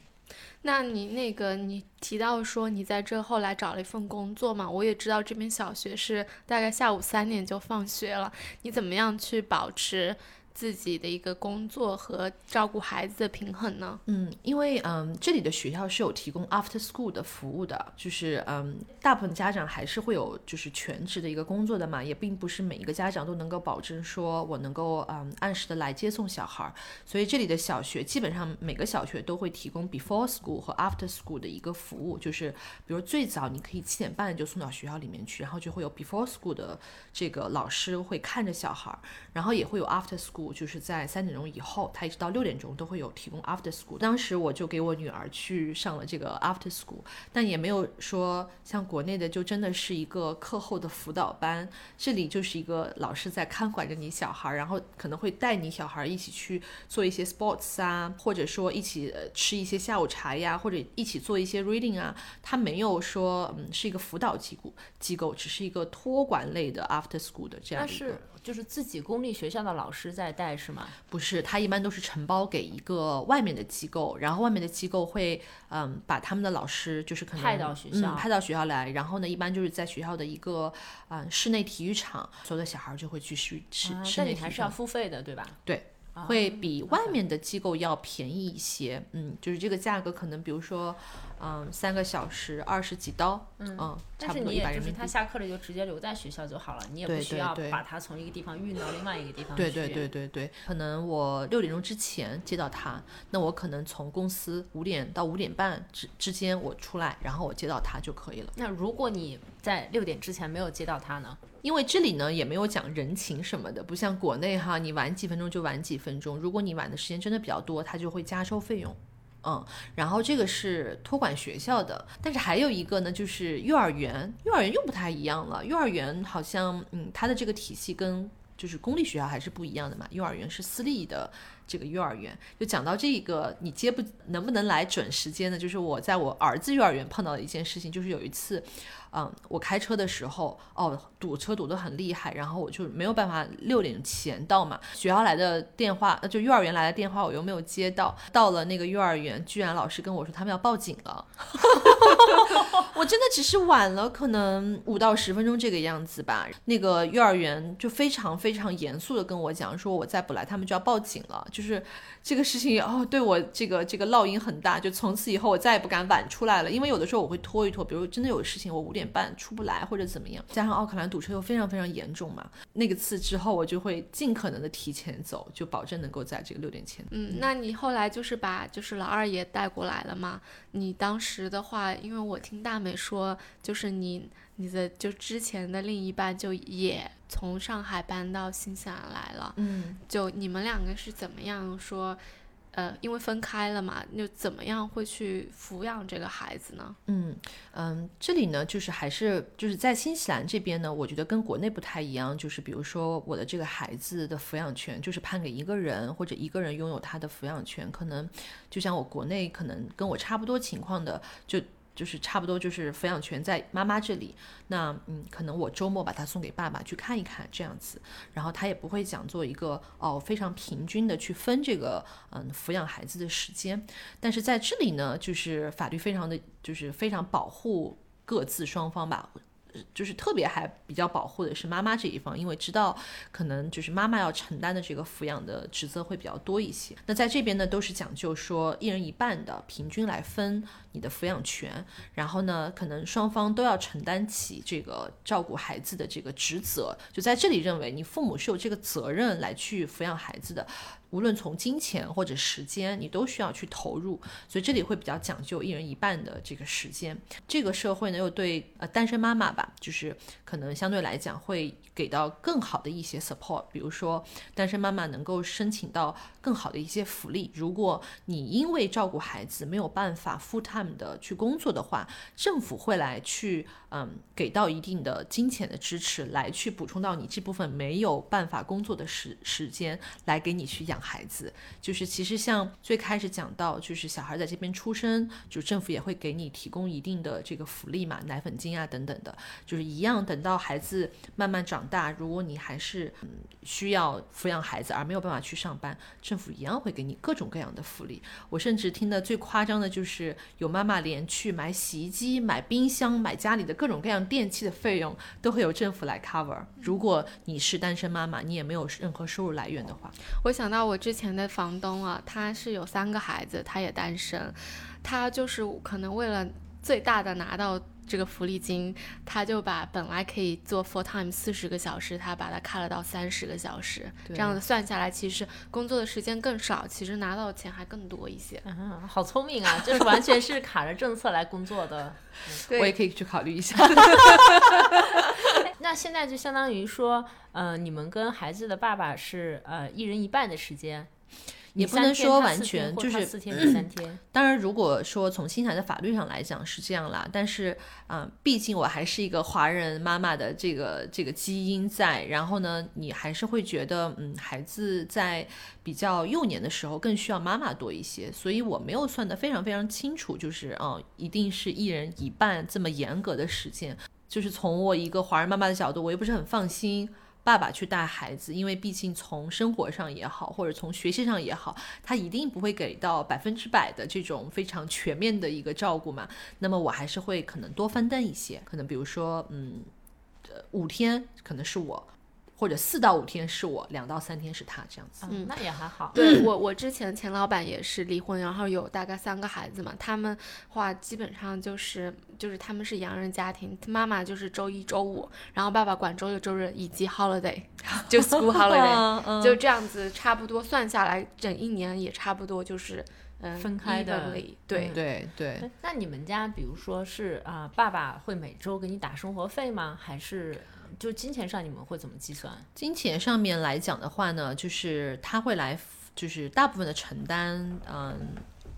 那你那个你提到说你在这后来找了一份工作嘛？我也知道这边小学是大概下午三点就放学了，你怎么样去保持？自己的一个工作和照顾孩子的平衡呢？嗯，因为嗯，这里的学校是有提供 after school 的服务的，就是嗯，大部分家长还是会有就是全职的一个工作的嘛，也并不是每一个家长都能够保证说我能够嗯按时的来接送小孩，所以这里的小学基本上每个小学都会提供 before school 和 after school 的一个服务，就是比如最早你可以七点半就送到学校里面去，然后就会有 before school 的这个老师会看着小孩，然后也会有 after school。就是在三点钟以后，他一直到六点钟都会有提供 after school。当时我就给我女儿去上了这个 after school，但也没有说像国内的就真的是一个课后的辅导班。这里就是一个老师在看管着你小孩，然后可能会带你小孩一起去做一些 sports 啊，或者说一起吃一些下午茶呀，或者一起做一些 reading 啊。他没有说嗯是一个辅导机构机构，只是一个托管类的 after school 的这样一个。就是自己公立学校的老师在带是吗？不是，他一般都是承包给一个外面的机构，然后外面的机构会嗯把他们的老师就是可能派到学校，派到学校来，然后呢一般就是在学校的一个嗯室内体育场，所有的小孩就会去室室室内还是要付费的对吧？对。会比外面的机构要便宜一些，嗯，就是这个价格可能，比如说，嗯，三个小时二十几刀，嗯，但是你也就是他下课了就直接留在学校就好了，你也不需要把他从一个地方运到另外一个地方去。对对对对对，可能我六点钟之前接到他，那我可能从公司五点到五点半之之间我出来，然后我接到他就可以了。那如果你在六点之前没有接到他呢？因为这里呢也没有讲人情什么的，不像国内哈，你晚几分钟就晚几分钟。如果你晚的时间真的比较多，他就会加收费用。嗯，然后这个是托管学校的，但是还有一个呢，就是幼儿园，幼儿园又不太一样了。幼儿园好像，嗯，它的这个体系跟就是公立学校还是不一样的嘛。幼儿园是私立的这个幼儿园，就讲到这个，你接不能不能来准时间呢？就是我在我儿子幼儿园碰到的一件事情，就是有一次。嗯，我开车的时候，哦，堵车堵得很厉害，然后我就没有办法六点前到嘛。学校来的电话，就幼儿园来的电话，我又没有接到。到了那个幼儿园，居然老师跟我说他们要报警了。我真的只是晚了可能五到十分钟这个样子吧。那个幼儿园就非常非常严肃的跟我讲说，我再不来，他们就要报警了。就就是这个事情哦，对我这个这个烙印很大。就从此以后，我再也不敢晚出来了，因为有的时候我会拖一拖，比如真的有事情，我五点。点半出不来或者怎么样，加上奥克兰堵车又非常非常严重嘛，那个次之后我就会尽可能的提前走，就保证能够在这个六点前。嗯，那你后来就是把就是老二也带过来了吗？你当时的话，因为我听大美说，就是你你的就之前的另一半就也从上海搬到新西兰来了，嗯，就你们两个是怎么样说？呃，因为分开了嘛，就怎么样会去抚养这个孩子呢？嗯嗯，这里呢，就是还是就是在新西兰这边呢，我觉得跟国内不太一样，就是比如说我的这个孩子的抚养权就是判给一个人，或者一个人拥有他的抚养权，可能就像我国内可能跟我差不多情况的就。就是差不多，就是抚养权在妈妈这里。那嗯，可能我周末把他送给爸爸去看一看，这样子，然后他也不会讲做一个哦非常平均的去分这个嗯抚养孩子的时间。但是在这里呢，就是法律非常的就是非常保护各自双方吧。就是特别还比较保护的是妈妈这一方，因为知道可能就是妈妈要承担的这个抚养的职责会比较多一些。那在这边呢，都是讲究说一人一半的平均来分你的抚养权，然后呢，可能双方都要承担起这个照顾孩子的这个职责。就在这里认为你父母是有这个责任来去抚养孩子的。无论从金钱或者时间，你都需要去投入，所以这里会比较讲究一人一半的这个时间。这个社会呢，又对呃单身妈妈吧，就是可能相对来讲会给到更好的一些 support，比如说单身妈妈能够申请到更好的一些福利。如果你因为照顾孩子没有办法 full time 的去工作的话，政府会来去嗯给到一定的金钱的支持，来去补充到你这部分没有办法工作的时时间，来给你去养。孩子就是其实像最开始讲到，就是小孩在这边出生，就政府也会给你提供一定的这个福利嘛，奶粉金啊等等的，就是一样。等到孩子慢慢长大，如果你还是嗯需要抚养孩子而没有办法去上班，政府一样会给你各种各样的福利。我甚至听的最夸张的就是有妈妈连去买洗衣机、买冰箱、买家里的各种各样电器的费用都会由政府来 cover。如果你是单身妈妈，你也没有任何收入来源的话，我想到我。之前的房东啊，他是有三个孩子，他也单身，他就是可能为了最大的拿到这个福利金，他就把本来可以做 full time 四十个小时，他把它开了到三十个小时，这样子算下来，其实工作的时间更少，其实拿到的钱还更多一些。嗯，好聪明啊，就是完全是卡着政策来工作的。我也可以去考虑一下。那现在就相当于说，呃，你们跟孩子的爸爸是呃一人一半的时间，也不能说完全就是四天三天。当然，如果说从新西兰的法律上来讲是这样啦，但是啊，毕竟我还是一个华人妈妈的这个这个基因在，然后呢，你还是会觉得，嗯，孩子在比较幼年的时候更需要妈妈多一些，所以我没有算得非常非常清楚，就是啊，一定是一人一半这么严格的时间。就是从我一个华人妈妈的角度，我又不是很放心爸爸去带孩子，因为毕竟从生活上也好，或者从学习上也好，他一定不会给到百分之百的这种非常全面的一个照顾嘛。那么我还是会可能多分担一些，可能比如说，嗯，呃，五天可能是我。或者四到五天是我，两到三天是他，这样子。嗯，那也还好。对我，我之前前老板也是离婚，然后有大概三个孩子嘛。他们话基本上就是就是他们是洋人家庭，妈妈就是周一周五，然后爸爸管周六周日以及 holiday，就 school holiday，就这样子差不多算下来，整一年也差不多就是嗯分开的。对对对。那你们家比如说是啊，爸爸会每周给你打生活费吗？还是？就金钱上你们会怎么计算？金钱上面来讲的话呢，就是他会来，就是大部分的承担，嗯，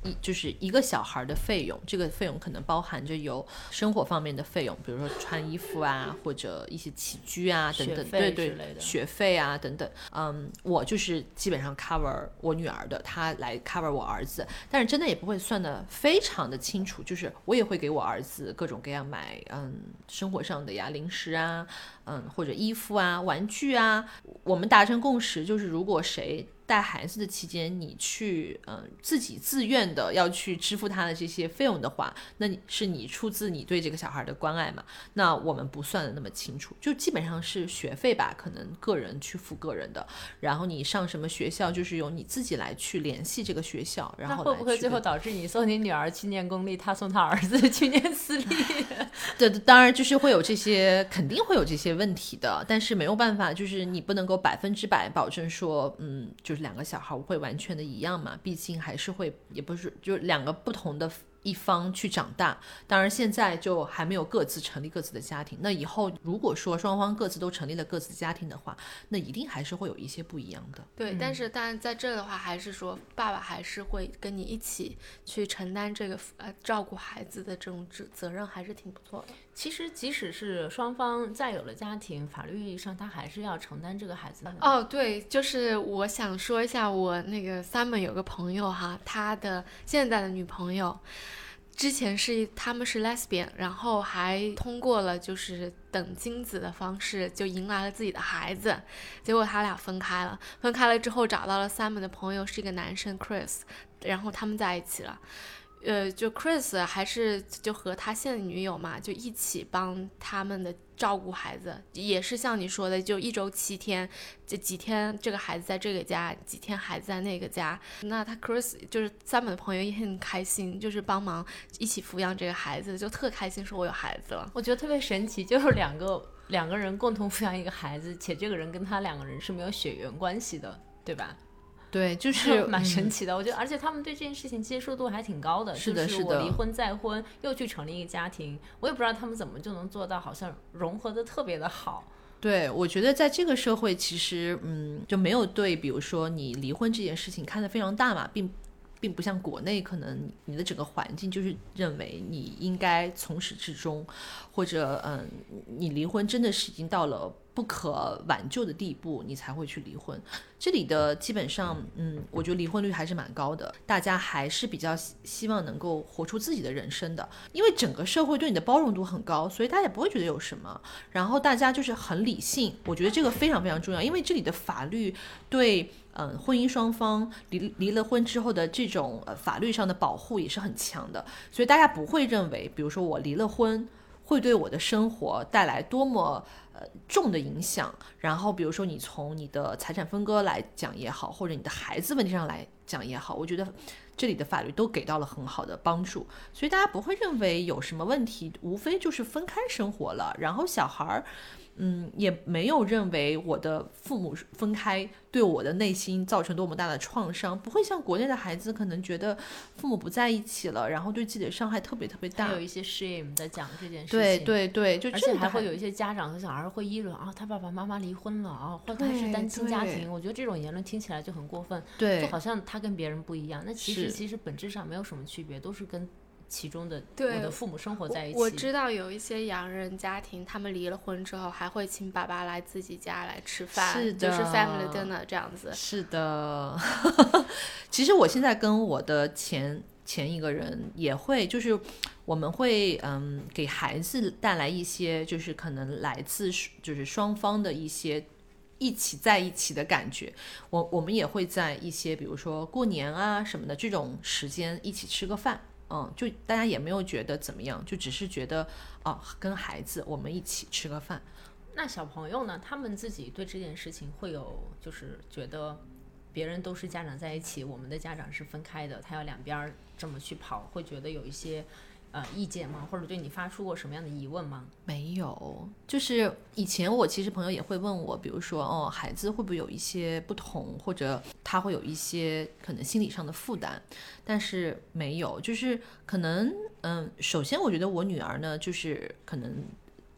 一就是一个小孩的费用，这个费用可能包含着有生活方面的费用，比如说穿衣服啊，或者一些起居啊等等，对对学费啊等等。嗯，我就是基本上 cover 我女儿的，她来 cover 我儿子，但是真的也不会算的非常的清楚，就是我也会给我儿子各种各样买嗯生活上的呀零食啊，嗯或者衣服啊玩具啊，我们达成共识就是如果谁。带孩子的期间，你去嗯、呃自己自愿的要去支付他的这些费用的话，那你是你出自你对这个小孩的关爱嘛？那我们不算的那么清楚，就基本上是学费吧，可能个人去付个人的，然后你上什么学校，就是由你自己来去联系这个学校，然后会不会最后导致你送你女儿去念公立，他送他儿子 去念私立？对，当然就是会有这些，肯定会有这些问题的，但是没有办法，就是你不能够百分之百保证说，嗯，就是两个小孩会完全的一样嘛，毕竟还是会，也不是就两个不同的一方去长大。当然现在就还没有各自成立各自的家庭，那以后如果说双方各自都成立了各自家庭的话，那一定还是会有一些不一样的。对，但是但在这的话，还是说爸爸还是会跟你一起去承担这个呃照顾孩子的这种责责任，还是挺不错的。其实即使是双方再有了家庭，法律意义上他还是要承担这个孩子的。哦，对，就是我想说一下，我那个 Simon 有个朋友哈，他的现在的女朋友，之前是他们是 lesbian，然后还通过了就是等精子的方式，就迎来了自己的孩子，结果他俩分开了，分开了之后找到了 Simon 的朋友是一个男生 Chris，然后他们在一起了。呃，就 Chris 还是就和他现女友嘛，就一起帮他们的照顾孩子，也是像你说的，就一周七天，这几天这个孩子在这个家，几天孩子在那个家。那他 Chris 就是三本的朋友也很开心，就是帮忙一起抚养这个孩子，就特开心，说我有孩子了。我觉得特别神奇，就是两个两个人共同抚养一个孩子，且这个人跟他两个人是没有血缘关系的，对吧？对，就 是蛮嗯神奇的。我觉得，而且他们对这件事情接受度还挺高的。是的就是我的离婚再婚，又去成立一个家庭，我也不知道他们怎么就能做到，好像融合的特别的好。对，我觉得在这个社会，其实嗯，就没有对，比如说你离婚这件事情看得非常大嘛，并并不像国内，可能你的整个环境就是认为你应该从始至终，或者嗯，你离婚真的是已经到了不可挽救的地步，你才会去离婚。这里的基本上，嗯，我觉得离婚率还是蛮高的，大家还是比较希望能够活出自己的人生的，因为整个社会对你的包容度很高，所以大家也不会觉得有什么。然后大家就是很理性，我觉得这个非常非常重要，因为这里的法律对嗯、婚姻双方离离了婚之后的这种呃法律上的保护也是很强的，所以大家不会认为，比如说我离了婚会对我的生活带来多么呃重的影响。然后比如说你从你的财产分割来讲也好，或者你的孩子问题上来讲也好，我觉得这里的法律都给到了很好的帮助，所以大家不会认为有什么问题，无非就是分开生活了，然后小孩儿。嗯，也没有认为我的父母分开对我的内心造成多么大的创伤，不会像国内的孩子可能觉得父母不在一起了，然后对自己的伤害特别特别大有。一些 shame 在讲这件事情。对对对，就而且还会有一些家长和小孩会议论啊，他爸爸妈妈离婚了啊，或者他是单亲家庭。我觉得这种言论听起来就很过分，对就好像他跟别人不一样。那其实其实本质上没有什么区别，都是跟其中的我对的父母生活在一起。我知道有一些洋人家庭，他们离了婚之后，还会请爸爸来自己家来吃饭，是就是的 family dinner 这样子。是的，其实我现在跟我的前前一个人也会，就是我们会嗯给孩子带来一些，就是可能来自就是双方的一些。一起在一起的感觉，我我们也会在一些比如说过年啊什么的这种时间一起吃个饭，嗯，就大家也没有觉得怎么样，就只是觉得啊跟孩子我们一起吃个饭，那小朋友呢？他们自己对这件事情会有，就是觉得别人都是家长在一起，我们的家长是分开的，他要两边儿这么去跑，会觉得有一些呃意见吗？或者对你发出过什么样的疑问吗？没有，就是以前我其实朋友也会问我，比如说哦，孩子会不会有一些不同，或者他会有一些可能心理上的负担，但是没有，就是可能嗯，首先我觉得我女儿呢，就是可能。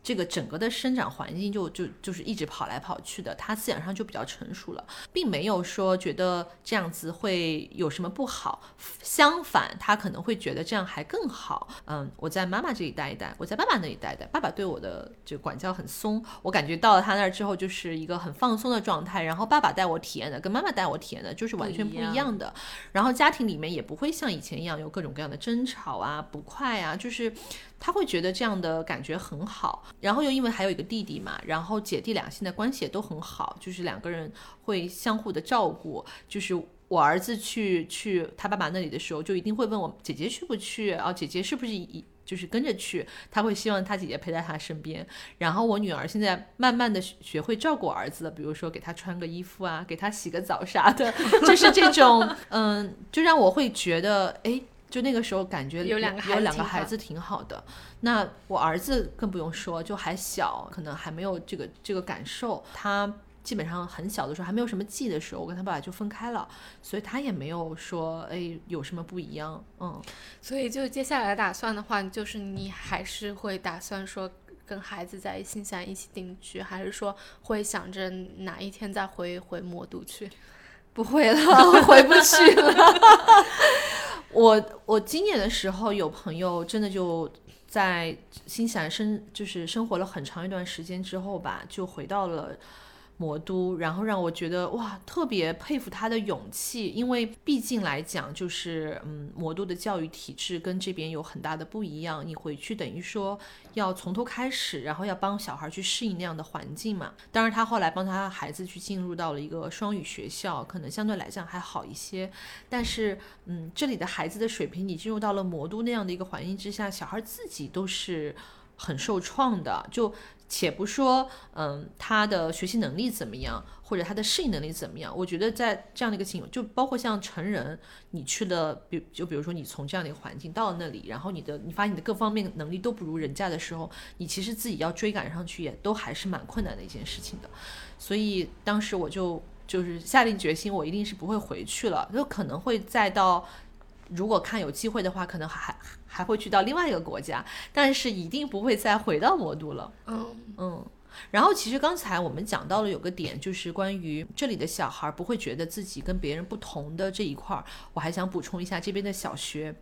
这个整个的生长环境就就就是一直跑来跑去的，他思想上就比较成熟了，并没有说觉得这样子会有什么不好，相反，他可能会觉得这样还更好。嗯，我在妈妈这里待一待，我在爸爸那里待一待，爸爸对我的就管教很松，我感觉到了他那儿之后就是一个很放松的状态，然后爸爸带我体验的跟妈妈带我体验的就是完全不一样的，然后家庭里面也不会像以前一样有各种各样的争吵啊、不快啊，就是他会觉得这样的感觉很好，然后又因为还有一个弟弟嘛，然后姐弟俩现在关系也都很好，就是两个人会相互的照顾，就是。我儿子去去他爸爸那里的时候，就一定会问我姐姐去不去啊？姐姐是不是一就是跟着去？他会希望他姐姐陪在他身边。然后我女儿现在慢慢的学会照顾儿子了，比如说给他穿个衣服啊，给他洗个澡啥的，就是这种，嗯，就让我会觉得，哎，就那个时候感觉有两个有两个孩孩子挺好的。那我儿子更不用说，就还小，可能还没有这个这个感受，他。基本上很小的时候还没有什么记的时候，我跟他爸爸就分开了，所以他也没有说哎有什么不一样，嗯，所以就接下来打算的话，就是你还是会打算说跟孩子在新西兰一起定居，还是说会想着哪一天再回回魔都去？不会了，回不去了。我我今年的时候有朋友真的就在新西兰生就是生活了很长一段时间之后吧，就回到了。魔都，然后让我觉得哇，特别佩服他的勇气，因为毕竟来讲，就是嗯，魔都的教育体制跟这边有很大的不一样。你回去等于说要从头开始，然后要帮小孩去适应那样的环境嘛。当然，他后来帮他孩子去进入到了一个双语学校，可能相对来讲还好一些。但是，嗯，这里的孩子的水平，你进入到了魔都那样的一个环境之下，小孩自己都是很受创的，就。且不说，嗯，他的学习能力怎么样，或者他的适应能力怎么样？我觉得在这样的一个情况，就包括像成人，你去了，比就比如说你从这样的一个环境到了那里，然后你的你发现你的各方面能力都不如人家的时候，你其实自己要追赶上去，也都还是蛮困难的一件事情的。所以当时我就就是下定决心，我一定是不会回去了，就可能会再到。如果看有机会的话，可能还还会去到另外一个国家，但是一定不会再回到魔都了。嗯嗯。然后其实刚才我们讲到了有个点，就是关于这里的小孩不会觉得自己跟别人不同的这一块儿，我还想补充一下这边的小学。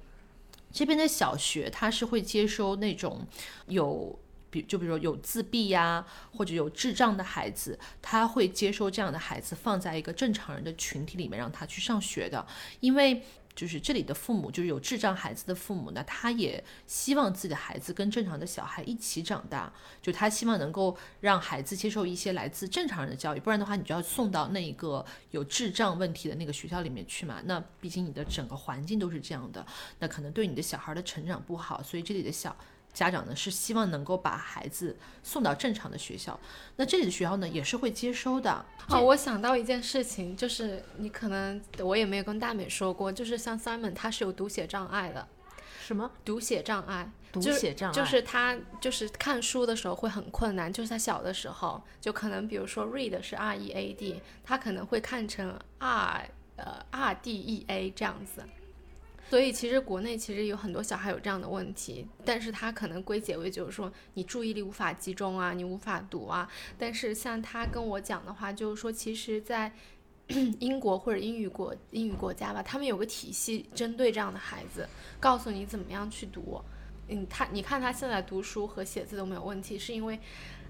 这边的小学他是会接收那种有比就比如说有自闭呀或者有智障的孩子，他会接收这样的孩子放在一个正常人的群体里面让他去上学的，因为。就是这里的父母，就是有智障孩子的父母呢，他也希望自己的孩子跟正常的小孩一起长大，就他希望能够让孩子接受一些来自正常人的教育，不然的话，你就要送到那一个有智障问题的那个学校里面去嘛。那毕竟你的整个环境都是这样的，那可能对你的小孩的成长不好，所以这里的小。家长呢是希望能够把孩子送到正常的学校，那这里的学校呢也是会接收的。哦，我想到一件事情，就是你可能我也没有跟大美说过，就是像 Simon 他是有读写障碍的。什么？读写障碍？读写障碍就是他就是看书的时候会很困难，就是他小的时候就可能比如说 read 是 R E A D，他可能会看成 R 呃 R D E A 这样子。所以其实国内其实有很多小孩有这样的问题，但是他可能归结为就是说你注意力无法集中啊，你无法读啊。但是像他跟我讲的话，就是说其实，在 英国或者英语国英语国家吧，他们有个体系针对这样的孩子，告诉你怎么样去读。嗯，他你看他现在读书和写字都没有问题，是因为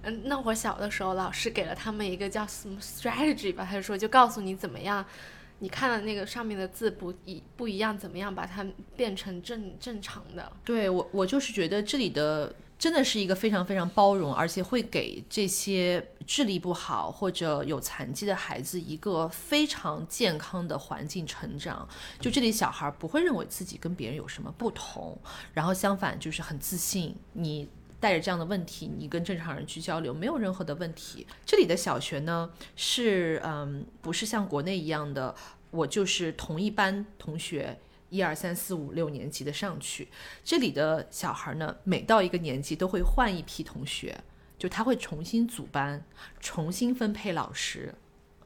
嗯那会儿小的时候老师给了他们一个叫什么 strategy 吧，他就说就告诉你怎么样。你看了那个上面的字不一不一样，怎么样把它变成正正常的？对我，我就是觉得这里的真的是一个非常非常包容，而且会给这些智力不好或者有残疾的孩子一个非常健康的环境成长。就这里小孩不会认为自己跟别人有什么不同，然后相反就是很自信。你。带着这样的问题，你跟正常人去交流没有任何的问题。这里的小学呢，是嗯，不是像国内一样的，我就是同一班同学，一二三四五六年级的上去。这里的小孩呢，每到一个年级都会换一批同学，就他会重新组班，重新分配老师。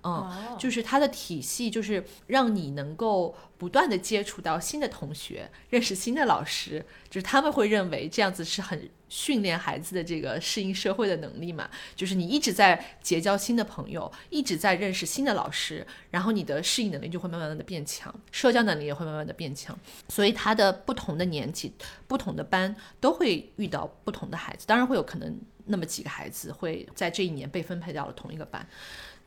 嗯，哦就是他的体系就是让你能够不断的接触到新的同学，认识新的老师，就是他们会认为这样子是很训练孩子的这个适应社会的能力嘛，就是你一直在结交新的朋友，一直在认识新的老师，然后你的适应能力就会慢慢的变强，社交能力也会慢慢的变强，所以他的不同的年级、不同的班都会遇到不同的孩子，当然会有可能那么几个孩子会在这一年被分配到了同一个班。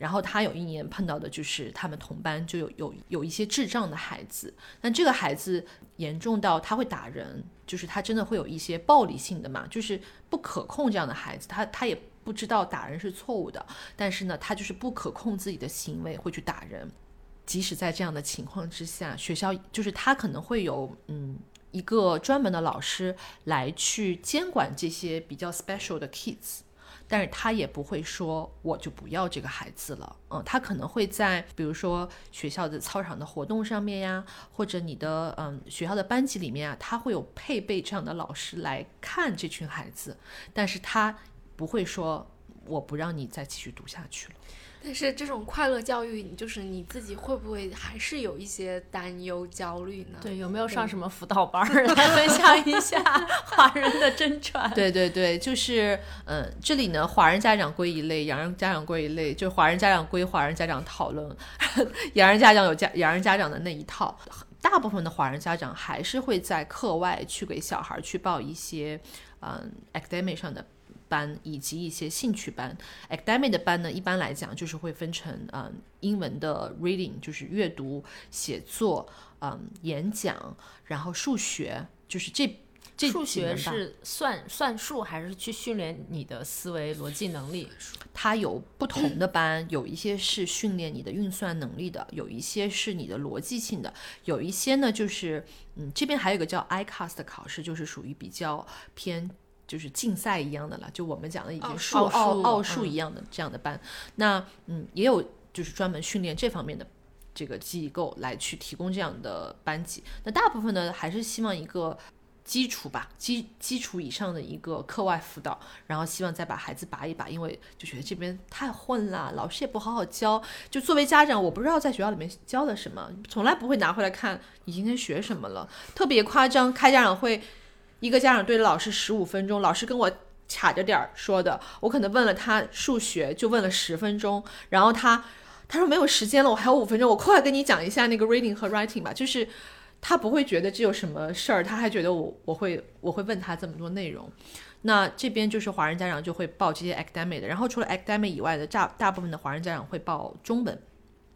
然后他有一年碰到的就是他们同班就有有有一些智障的孩子，那这个孩子严重到他会打人，就是他真的会有一些暴力性的嘛，就是不可控这样的孩子，他他也不知道打人是错误的，但是呢，他就是不可控自己的行为会去打人。即使在这样的情况之下，学校就是他可能会有嗯一个专门的老师来去监管这些比较 special 的 kids。但是他也不会说我就不要这个孩子了，嗯，他可能会在比如说学校的操场的活动上面呀，或者你的嗯学校的班级里面啊，他会有配备这样的老师来看这群孩子，但是他不会说我不让你再继续读下去了。但是这种快乐教育，你就是你自己会不会还是有一些担忧、焦虑呢？对，有没有上什么辅导班儿来分享一下 华人的真传？对对对，就是嗯，这里呢，华人家长归一类，洋人家长归一类，就华人家长归华人家长讨论，洋人家长有家洋人家长的那一套。大部分的华人家长还是会在课外去给小孩去报一些嗯 academic 上的班，以及一些兴趣班。academic 的班呢，一般来讲就是会分成嗯英文的 reading，就是阅读、写作，嗯演讲，然后数学，就是这。这数学是算算数，还是去训练你的思维逻辑能力？它有不同的班，有一些是训练你的运算能力的，有一些是你的逻辑性的，有一些呢就是，嗯，这边还有一个叫 ICAS 的考试，就是属于比较偏。就是竞赛一样的了，就我们讲的已经奥数奥奥数一样的这样的班。那嗯，也有就是专门训练这方面的这个机构来去提供这样的班级。那大部分呢，还是希望一个基础吧，基基础以上的一个课外辅导，然后希望再把孩子拔一拔，因为就觉得这边太混了，老师也不好好教。就作为家长，我不知道在学校里面教了什么，从来不会拿回来看你今天学什么了，特别夸张。开家长会，一个家长对着老师十五分钟，老师跟我。卡着点儿说的，我可能问了他数学，就问了十分钟，然后他他说没有时间了，我还有五分钟，我快跟你讲一下那个 reading 和 writing 吧，就是他不会觉得这有什么事儿，他还觉得我我会我会问他这么多内容。那这边就是华人家长就会报这些 academic 的，然后除了 academic 以外的大大部分的华人家长会报中文，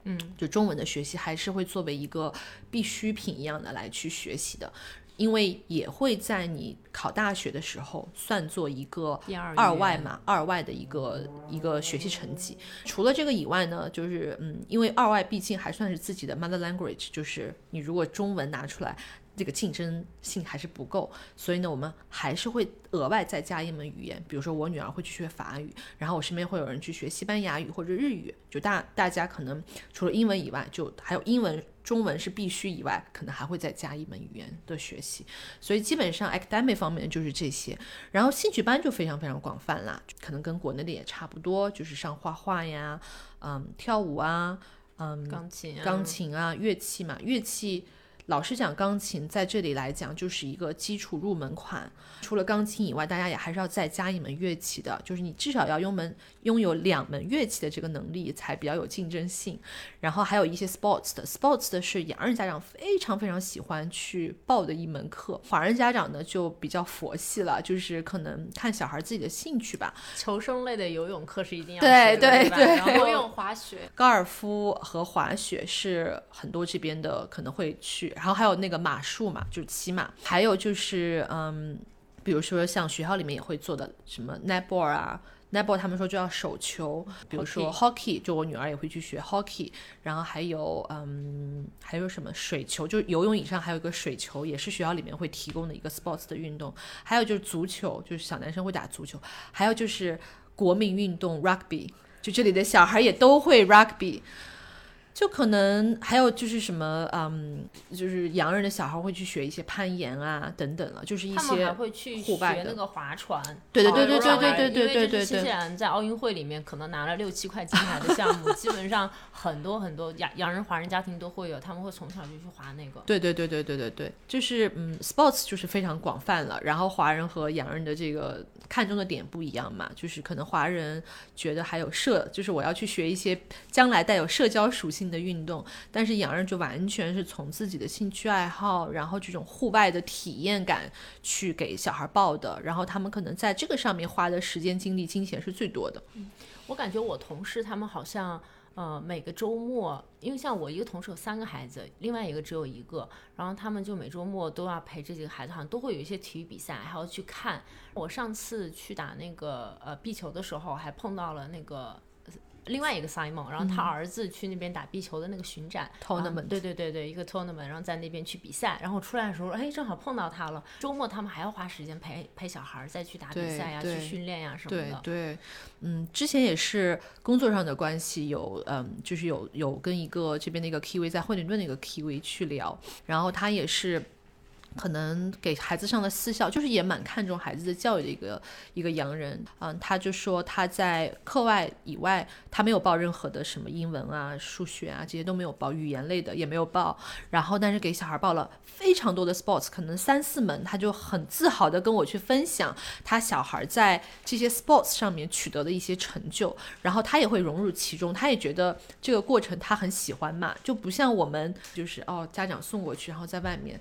嗯，就中文的学习还是会作为一个必需品一样的来去学习的。因为也会在你考大学的时候算作一个二外嘛，二外的一个一个学习成绩。除了这个以外呢，就是嗯，因为二外毕竟还算是自己的 mother language，就是你如果中文拿出来，这个竞争性还是不够，所以呢，我们还是会额外再加一门语言。比如说我女儿会去学法语，然后我身边会有人去学西班牙语或者日语，就大大家可能除了英文以外，就还有英文。中文是必须以外，可能还会再加一门语言的学习，所以基本上 academic 方面就是这些，然后兴趣班就非常非常广泛啦，可能跟国内的也差不多，就是上画画呀，嗯，跳舞啊，嗯，钢琴、啊，钢琴啊，乐器嘛，乐器。老实讲，钢琴在这里来讲就是一个基础入门款。除了钢琴以外，大家也还是要再加一门乐器的，就是你至少要拥门拥有两门乐器的这个能力，才比较有竞争性。然后还有一些 sports 的，sports 的是洋人家长非常非常喜欢去报的一门课，华人家长呢就比较佛系了，就是可能看小孩自己的兴趣吧。求生类的游泳课是一定要对学的对对吧然后游泳、滑雪，高尔夫和滑雪是很多这边的可能会去，然后还有那个马术嘛，就是骑马，还有就是嗯，比如说像学校里面也会做的什么 netball 啊。netball 他们说就要手球，比如说 hockey，就我女儿也会去学 hockey，然后还有嗯，还有什么水球，就是游泳以上还有一个水球，也是学校里面会提供的一个 sports 的运动，还有就是足球，就是小男生会打足球，还有就是国民运动 rugby，就这里的小孩也都会 rugby。就可能还有就是什么，嗯，就是洋人的小孩会去学一些攀岩啊等等了，就是一他们还些会去学那个划船。对对对对对对对对对对新西兰在奥运会里面可能拿了六七块金牌的项目，基本上很多很多洋洋人华人家庭都会有，他们会从小就去划那个。对对对对对对对，就是嗯，sports 就是非常广泛了。然后华人和洋人的这个看重的点不一样嘛，就是可能华人觉得还有社，就是我要去学一些将来带有社交属性的运动，但是洋人就完全是从自己的兴趣爱好，然后这种户外的体验感去给小孩报的，然后他们可能在这个上面花的时间、精力、金钱是最多的。我感觉我同事他们好像，呃，每个周末，因为像我一个同事有三个孩子，另外一个只有一个，然后他们就每周末都要陪这几个孩子，好像都会有一些体育比赛，还要去看。我上次去打那个呃壁球的时候，还碰到了那个。另外一个 Simon，然后他儿子去那边打壁球的那个巡展、嗯 Tournament 对对对对，一个 tournament，然后在那边去比赛，然后出来的时候，哎，正好碰到他了。周末他们还要花时间陪陪小孩儿再去打比赛呀、去训练呀什么的。对对，嗯，之前也是工作上的关系，有嗯，就是有有跟一个这边的一个 Kiwi 在惠灵顿的一个 Kiwi 去聊，然后他也是。可能给孩子上的私校，就是也蛮看重孩子的教育的一个一个洋人，嗯，他就说他在课外以外，他没有报任何的什么英文啊、数学啊这些都没有报，语言类的也没有报，然后但是给小孩报了非常多的 sports，可能三四门，他就很自豪的跟我去分享他小孩在这些 sports 上面取得的一些成就，然后他也会融入其中，他也觉得这个过程他很喜欢嘛，就不像我们就是哦家长送过去，然后在外面。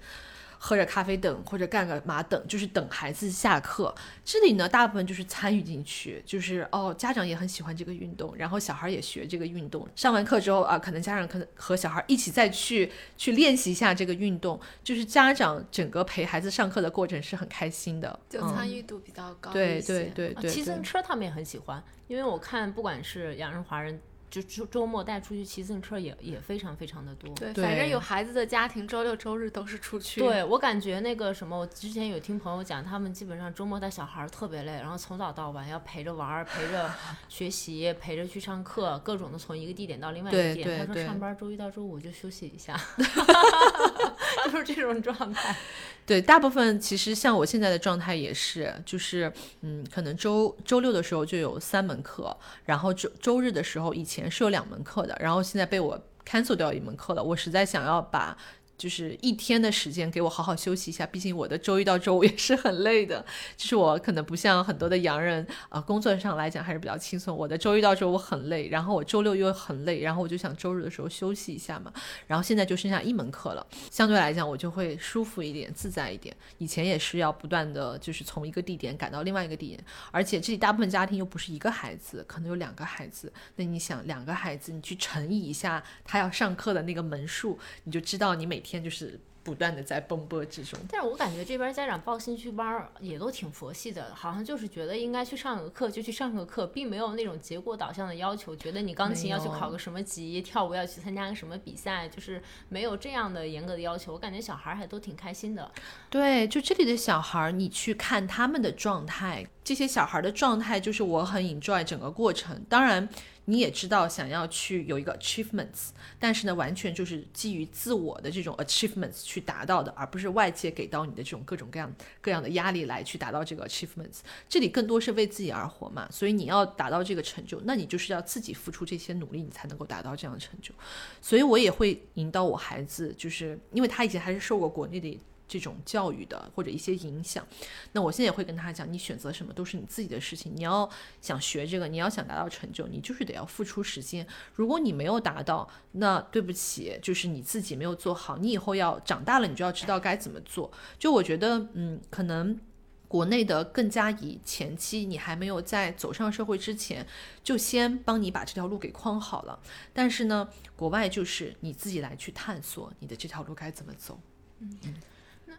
喝着咖啡等或者干个嘛等，就是等孩子下课。这里呢，大部分就是参与进去，就是哦，家长也很喜欢这个运动，然后小孩也学这个运动。上完课之后啊，可能家长可能和小孩一起再去去练习一下这个运动，就是家长整个陪孩子上课的过程是很开心的。就嗯参与度比较高一对对对对，骑自行车他们也很喜欢，因为我看不管是洋人、华人，就周周末带出去骑自行车也也非常非常的多。对，对反正有孩子的家庭，周六周日都是出去。对我感觉那个什么，我之前有听朋友讲，他们基本上周末带小孩特别累，然后从早到晚要陪着玩儿、陪着 学习、陪着去上课，各种的从一个地点到另外一个地点。他说对对上班周一到周五就休息一下，就是这种状态。对，大部分其实像我现在的状态也是，就是嗯，可能周周六的时候就有三门课，然后周周日的时候以前是有两门课的，然后现在被我 cancel 掉一门课了。我实在想要把就是一天的时间给我好好休息一下，毕竟我的周一到周五也是很累的。就是我可能不像很多的洋人啊、工作上来讲还是比较轻松。我的周一到周五很累，然后我周六又很累，然后我就想周日的时候休息一下嘛。然后现在就剩下一门课了，相对来讲我就会舒服一点、自在一点。以前也是要不断的就是从一个地点赶到另外一个地点，而且这里大部分家庭又不是一个孩子，可能有两个孩子。那你想两个孩子，你去乘以一下他要上课的那个门数，你就知道你每天就是不断的在奔波之中。但是我感觉这边家长报兴趣班儿也都挺佛系的，好像就是觉得应该去上个课就去上个课，并没有那种结果导向的要求，觉得你钢琴要去考个什么级，跳舞要去参加个什么比赛，就是没有这样的严格的要求。我感觉小孩儿还都挺开心的。对，就这里的小孩儿，你去看他们的状态，这些小孩儿的状态，就是我很 enjoy 整个过程。当然，你也知道想要去有一个 achievements，但是呢，完全就是基于自我的这种 achievements 去达到的，而不是外界给到你的这种各种各样各样的压力来去达到这个 achievements。这里更多是为自己而活嘛，所以你要达到这个成就，那你就是要自己付出这些努力，你才能够达到这样的成就。所以我也会引导我孩子，就是因为他以前还是受过国内的这种教育的或者一些影响，那我现在也会跟他讲，你选择什么都是你自己的事情，你要想学这个，你要想达到成就，你就是得要付出时间。如果你没有达到，那对不起，就是你自己没有做好，你以后要长大了，你就要知道该怎么做。就我觉得，嗯，可能。国内的更加以前期你还没有在走上社会之前，就先帮你把这条路给框好了。但是呢，国外就是你自己来去探索你的这条路该怎么走。嗯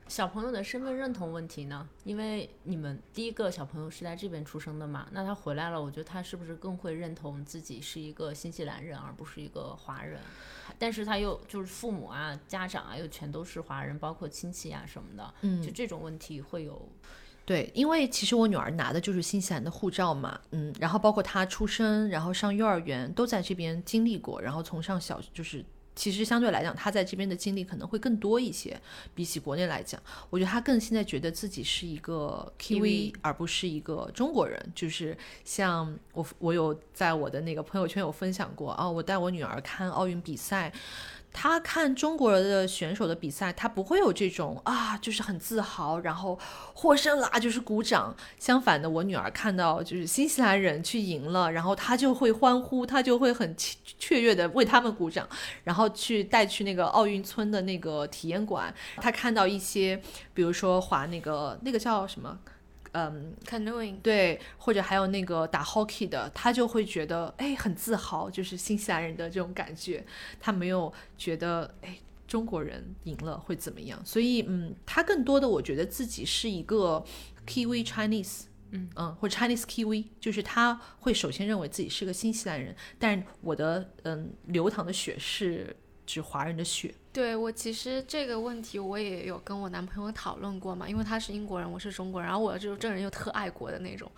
小朋友的身份认同问题呢？因为你们第一个小朋友是在这边出生的嘛，那他回来了，我觉得他是不是更会认同自己是一个新西兰人，而不是一个华人？但是他又就是父母啊、家长啊，又全都是华人，包括亲戚啊什么的，嗯就这种问题会有对，因为其实我女儿拿的就是新西兰的护照嘛，嗯，然后包括她出生，然后上幼儿园都在这边经历过，然后从上小就是。其实相对来讲，他在这边的经历可能会更多一些，比起国内来讲，我觉得他更现在觉得自己是一个 Kiwi，而不是一个中国人。就是像我，我有在我的那个朋友圈有分享过啊，我带我女儿看奥运比赛。他看中国的选手的比赛，他不会有这种啊，就是很自豪，然后获胜了就是鼓掌。相反的，我女儿看到就是新西兰人去赢了，然后她就会欢呼，她就会很雀跃的为他们鼓掌，然后去带去那个奥运村的那个体验馆。她看到一些，比如说滑那个那个叫什么？嗯，canoeing。对，或者还有那个打 hockey 的，他就会觉得哎很自豪，就是新西兰人的这种感觉，他没有觉得哎中国人赢了会怎么样，所以嗯，他更多的我觉得自己是一个 Kiwi Chinese，嗯。嗯，或者 Chinese Kiwi，就是他会首先认为自己是个新西兰人，但我的嗯流淌的血是指华人的血。对我其实这个问题我也有跟我男朋友讨论过嘛，因为他是英国人，我是中国人，然后我就这人又特爱国的那种，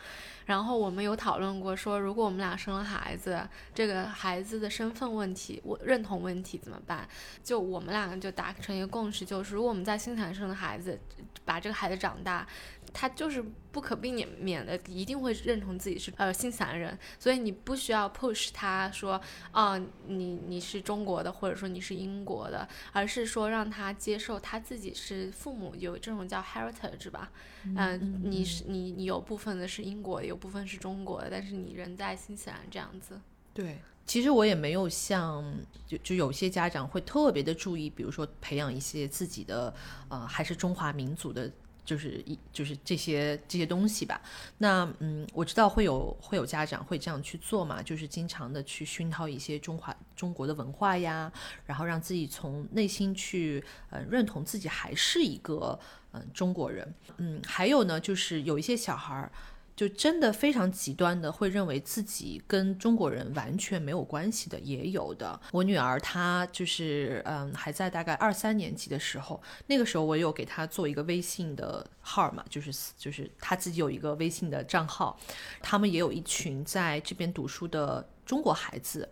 然后我们有讨论过说，如果我们俩生了孩子，这个孩子的身份问题，我认同问题怎么办？就我们两个就达成一个共识，就是如果我们在新西兰生的孩子，把这个孩子长大，他就是不可避免免的一定会认同自己是呃新西兰人，所以你不需要 push 他说，啊你你是中国的，或者说你是英国的。而是说让他接受他自己是父母有这种叫 heritage 吧，嗯，你是你你有部分的是英国的，有部分是中国的，但是你人在新西兰这样子。对，其实我也没有像就就有些家长会特别的注意，比如说培养一些自己的呃还是中华民族的。就是一就是这些这些东西吧。那嗯，我知道会有会有家长会这样去做嘛，就是经常的去熏陶一些中华中国的文化呀，然后让自己从内心去呃认同自己还是一个嗯中国人。嗯，还有呢，就是有一些小孩儿。就真的非常极端的，会认为自己跟中国人完全没有关系的，也有的。我女儿她就是，嗯，还在大概二三年级的时候，那个时候我有给她做一个微信的号嘛，就是就是她自己有一个微信的账号，他们也有一群在这边读书的中国孩子。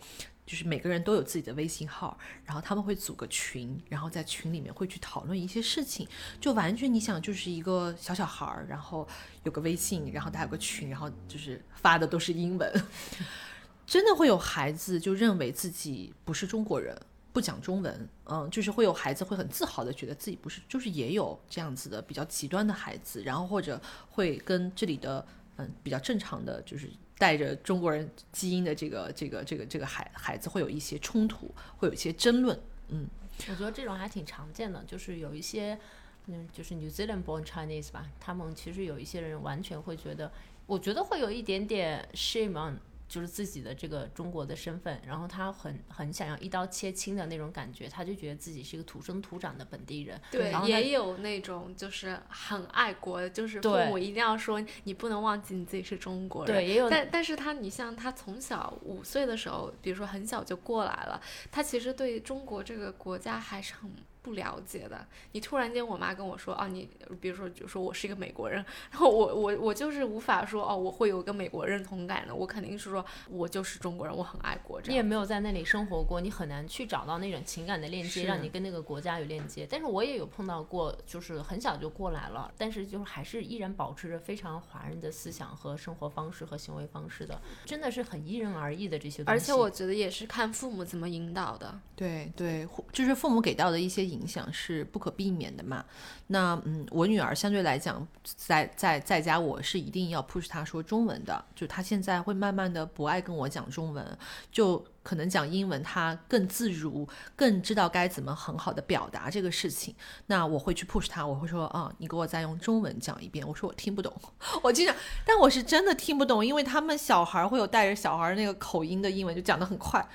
就是每个人都有自己的微信号，然后他们会组个群，然后在群里面会去讨论一些事情，就完全你想就是一个小小孩儿，然后有个微信，然后他有个群，然后就是发的都是英文，真的会有孩子就认为自己不是中国人，不讲中文，嗯，就是会有孩子会很自豪的觉得自己不是，就是也有这样子的比较极端的孩子，然后或者会跟这里的嗯比较正常的就是。带着中国人基因的这个这个这个这个孩孩子会有一些冲突，会有一些争论。嗯，我觉得这种还挺常见的，就是有一些，嗯，就是 New Zealand born Chinese 吧，他们其实有一些人完全会觉得，我觉得会有一点点 shame on。就是自己的这个中国的身份，然后他很很想要一刀切清的那种感觉，他就觉得自己是一个土生土长的本地人。对，也有那种就是很爱国，就是父母一定要说你不能忘记你自己是中国人。对，也有。但但是他，你像他从小五岁的时候，比如说很小就过来了，他其实对中国这个国家还是很。不了解的，你突然间，我妈跟我说，啊，你比如说，就说我是一个美国人，然后我我我就是无法说，哦，我会有一个美国认同感的，我肯定是说我就是中国人，我很爱国。你也没有在那里生活过，你很难去找到那种情感的链接，让你跟那个国家有链接。但是我也有碰到过，就是很小就过来了，但是就是还是依然保持着非常华人的思想和生活方式和行为方式的，真的是很因人而异的这些东西。而且我觉得也是看父母怎么引导的。对对，就是父母给到的一些。影响是不可避免的嘛？那嗯，我女儿相对来讲，在在在家，我是一定要 push 她说中文的。就她现在会慢慢的不爱跟我讲中文，就可能讲英文，她更自如，更知道该怎么很好的表达这个事情。那我会去 push 她，我会说啊，你给我再用中文讲一遍。我说我听不懂，我经常，但我是真的听不懂，因为他们小孩会有带着小孩那个口音的英文，就讲的很快。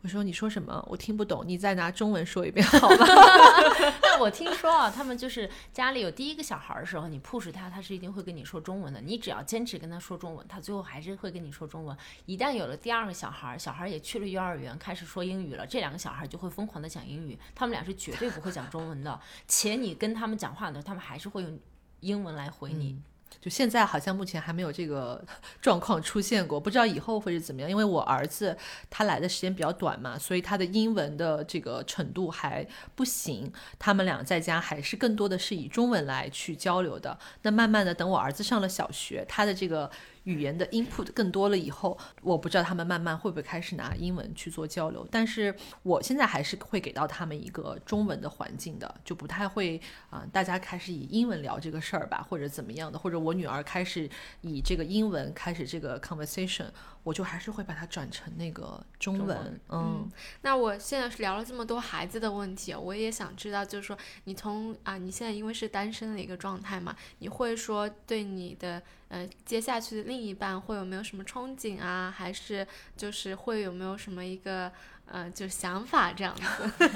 我说你说什么？我听不懂，你再拿中文说一遍好吗？但我听说啊，他们就是家里有第一个小孩的时候，你 push 他，他是一定会跟你说中文的。你只要坚持跟他说中文，他最后还是会跟你说中文。一旦有了第二个小孩，小孩也去了幼儿园，开始说英语了，这两个小孩就会疯狂的讲英语。他们俩是绝对不会讲中文的，且你跟他们讲话的时候，他们还是会用英文来回你。就现在好像目前还没有这个 状况出现过，不知道以后会是怎么样。因为我儿子他来的时间比较短嘛，所以他的英文的这个程度还不行。他们俩在家还是更多的是以中文来去交流的。那慢慢的，等我儿子上了小学，他的这个。语言的 input 更多了以后，我不知道他们慢慢会不会开始拿英文去做交流。但是我现在还是会给到他们一个中文的环境的，就不太会啊，大家开始以英文聊这个事儿吧，或者怎么样的，或者我女儿开始以这个英文开始这个 conversation，我就还是会把它转成那个中文。嗯，那我现在是聊了这么多孩子的问题，我也想知道，就是说你从啊，你现在因为是单身的一个状态嘛，你会说对你的。呃，接下去的另一半会有没有什么憧憬啊？还是就是会有没有什么一个呃，就想法这样子？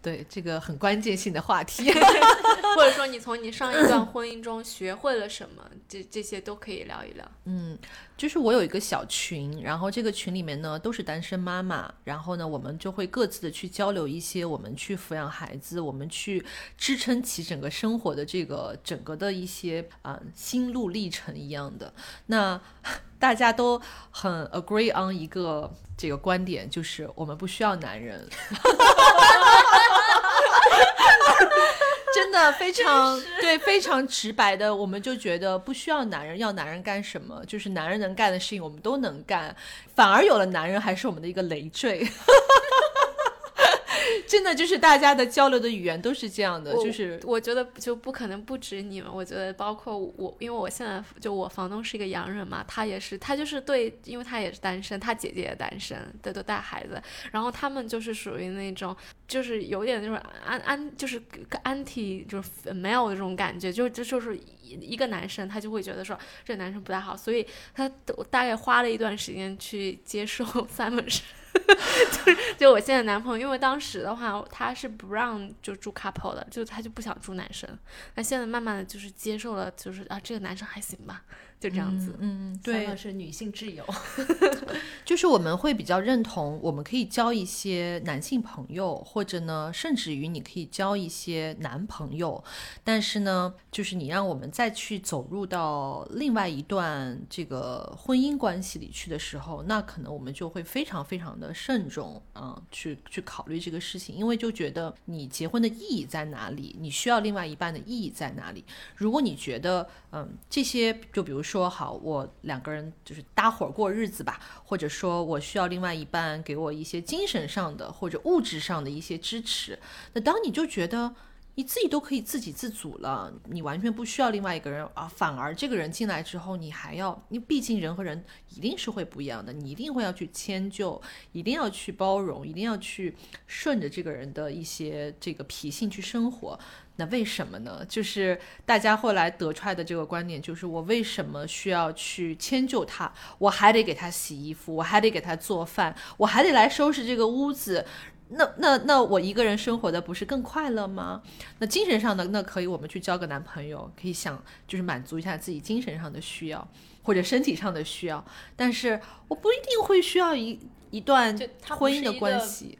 对，这个很关键性的话题，或者说你从你上一段婚姻中学会了什么，这这些都可以聊一聊。嗯，就是我有一个小群，然后这个群里面呢都是单身妈妈，然后呢我们就会各自的去交流一些我们去抚养孩子，我们去支撑起整个生活的这个整个的一些啊心路历程一样的。那大家都很 agree on 一个这个观点，就是我们不需要男人。真的非常对，非常直白的，我们就觉得不需要男人，要男人干什么？就是男人能干的事情，我们都能干，反而有了男人，还是我们的一个累赘。真的就是大家的交流的语言都是这样的，就是我觉得就不可能不止你们，我觉得包括我，因为我现在就我房东是一个洋人嘛，他也是，他就是对，因为他也是单身，他姐姐也单身，对，都带孩子，然后他们就是属于那种，就是有点那种安安，就是安体，就是没有这种感觉，就就就是一个男生，他就会觉得说这个男生不太好，所以他大概花了一段时间去接受 三本是。就是就我现在男朋友，因为当时的话他是不让就住 couple 的，就他就不想住男生。那现在慢慢的就是接受了，就是啊这个男生还行吧。就这样子，嗯，对，是女性挚友，就是我们会比较认同，我们可以交一些男性朋友，或者呢，甚至于你可以交一些男朋友，但是呢，就是你让我们再去走入到另外一段这个婚姻关系里去的时候，那可能我们就会非常非常的慎重，嗯，去去考虑这个事情，因为就觉得你结婚的意义在哪里，你需要另外一半的意义在哪里？如果你觉得，嗯，这些就比如。说说好，我两个人就是搭伙过日子吧，或者说我需要另外一半给我一些精神上的或者物质上的一些支持。那当你就觉得你自己都可以自给自足了，你完全不需要另外一个人啊，反而这个人进来之后，你还要，你毕竟人和人一定是会不一样的，你一定会要去迁就，一定要去包容，一定要去顺着这个人的一些这个脾性去生活。那为什么呢？就是大家后来得出来的这个观点，就是我为什么需要去迁就他？我还得给他洗衣服，我还得给他做饭，我还得来收拾这个屋子。那那那我一个人生活的不是更快乐吗？那精神上的那可以，我们去交个男朋友，可以想就是满足一下自己精神上的需要或者身体上的需要。但是我不一定会需要一一段婚姻的关系。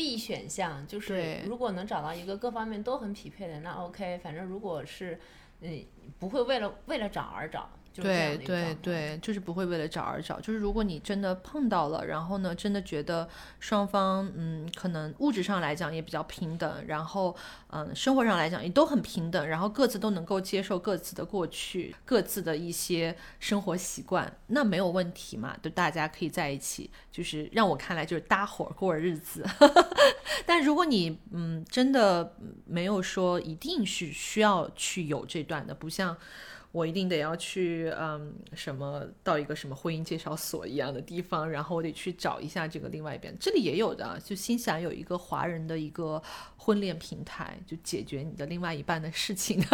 B 选项就是，如果能找到一个各方面都很匹配的，那 OK。反正如果是，嗯，不会为了为了找而找。对对对，就是不会为了找而找。就是如果你真的碰到了，然后呢，真的觉得双方嗯，可能物质上来讲也比较平等，然后嗯，生活上来讲也都很平等，然后各自都能够接受各自的过去，各自的一些生活习惯，那没有问题嘛，就大家可以在一起。就是让我看来就是搭伙过日子。但如果你嗯真的没有说一定是需要去有这段的，不像。我一定得要去，嗯，什么到一个什么婚姻介绍所一样的地方，然后我得去找一下这个另外一边。这里也有的，就新西兰有一个华人的一个婚恋平台，就解决你的另外一半的事情。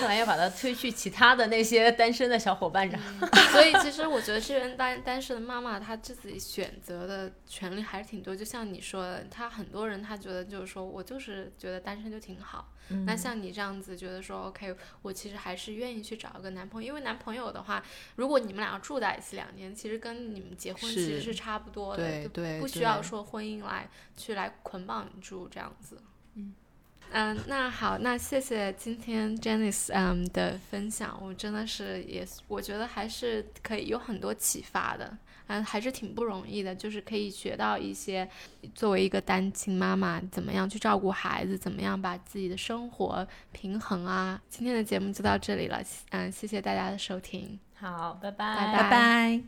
看来要把它推去其他的那些单身的小伙伴上。所以其实我觉得这边单单身的妈妈，她自己选择的权利还是挺多。就像你说的，她很多人她觉得就是说我就是觉得单身就挺好。那像你这样子觉得说 OK，我其实还是愿意去找一个男朋友，因为男朋友的话，如果你们俩住在一起两年，其实跟你们结婚其实是差不多的，对对，不需要说婚姻来去来捆绑你住这样子。嗯，嗯，那好，那谢谢今天 Janice 嗯的分享，我真的是也我觉得还是可以有很多启发的，嗯，还是挺不容易的，就是可以学到一些作为一个单亲妈妈怎么样去照顾孩子，怎么样把自己的生活平衡啊。今天的节目就到这里了，嗯，谢谢大家的收听，好，拜拜拜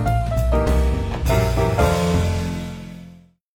拜。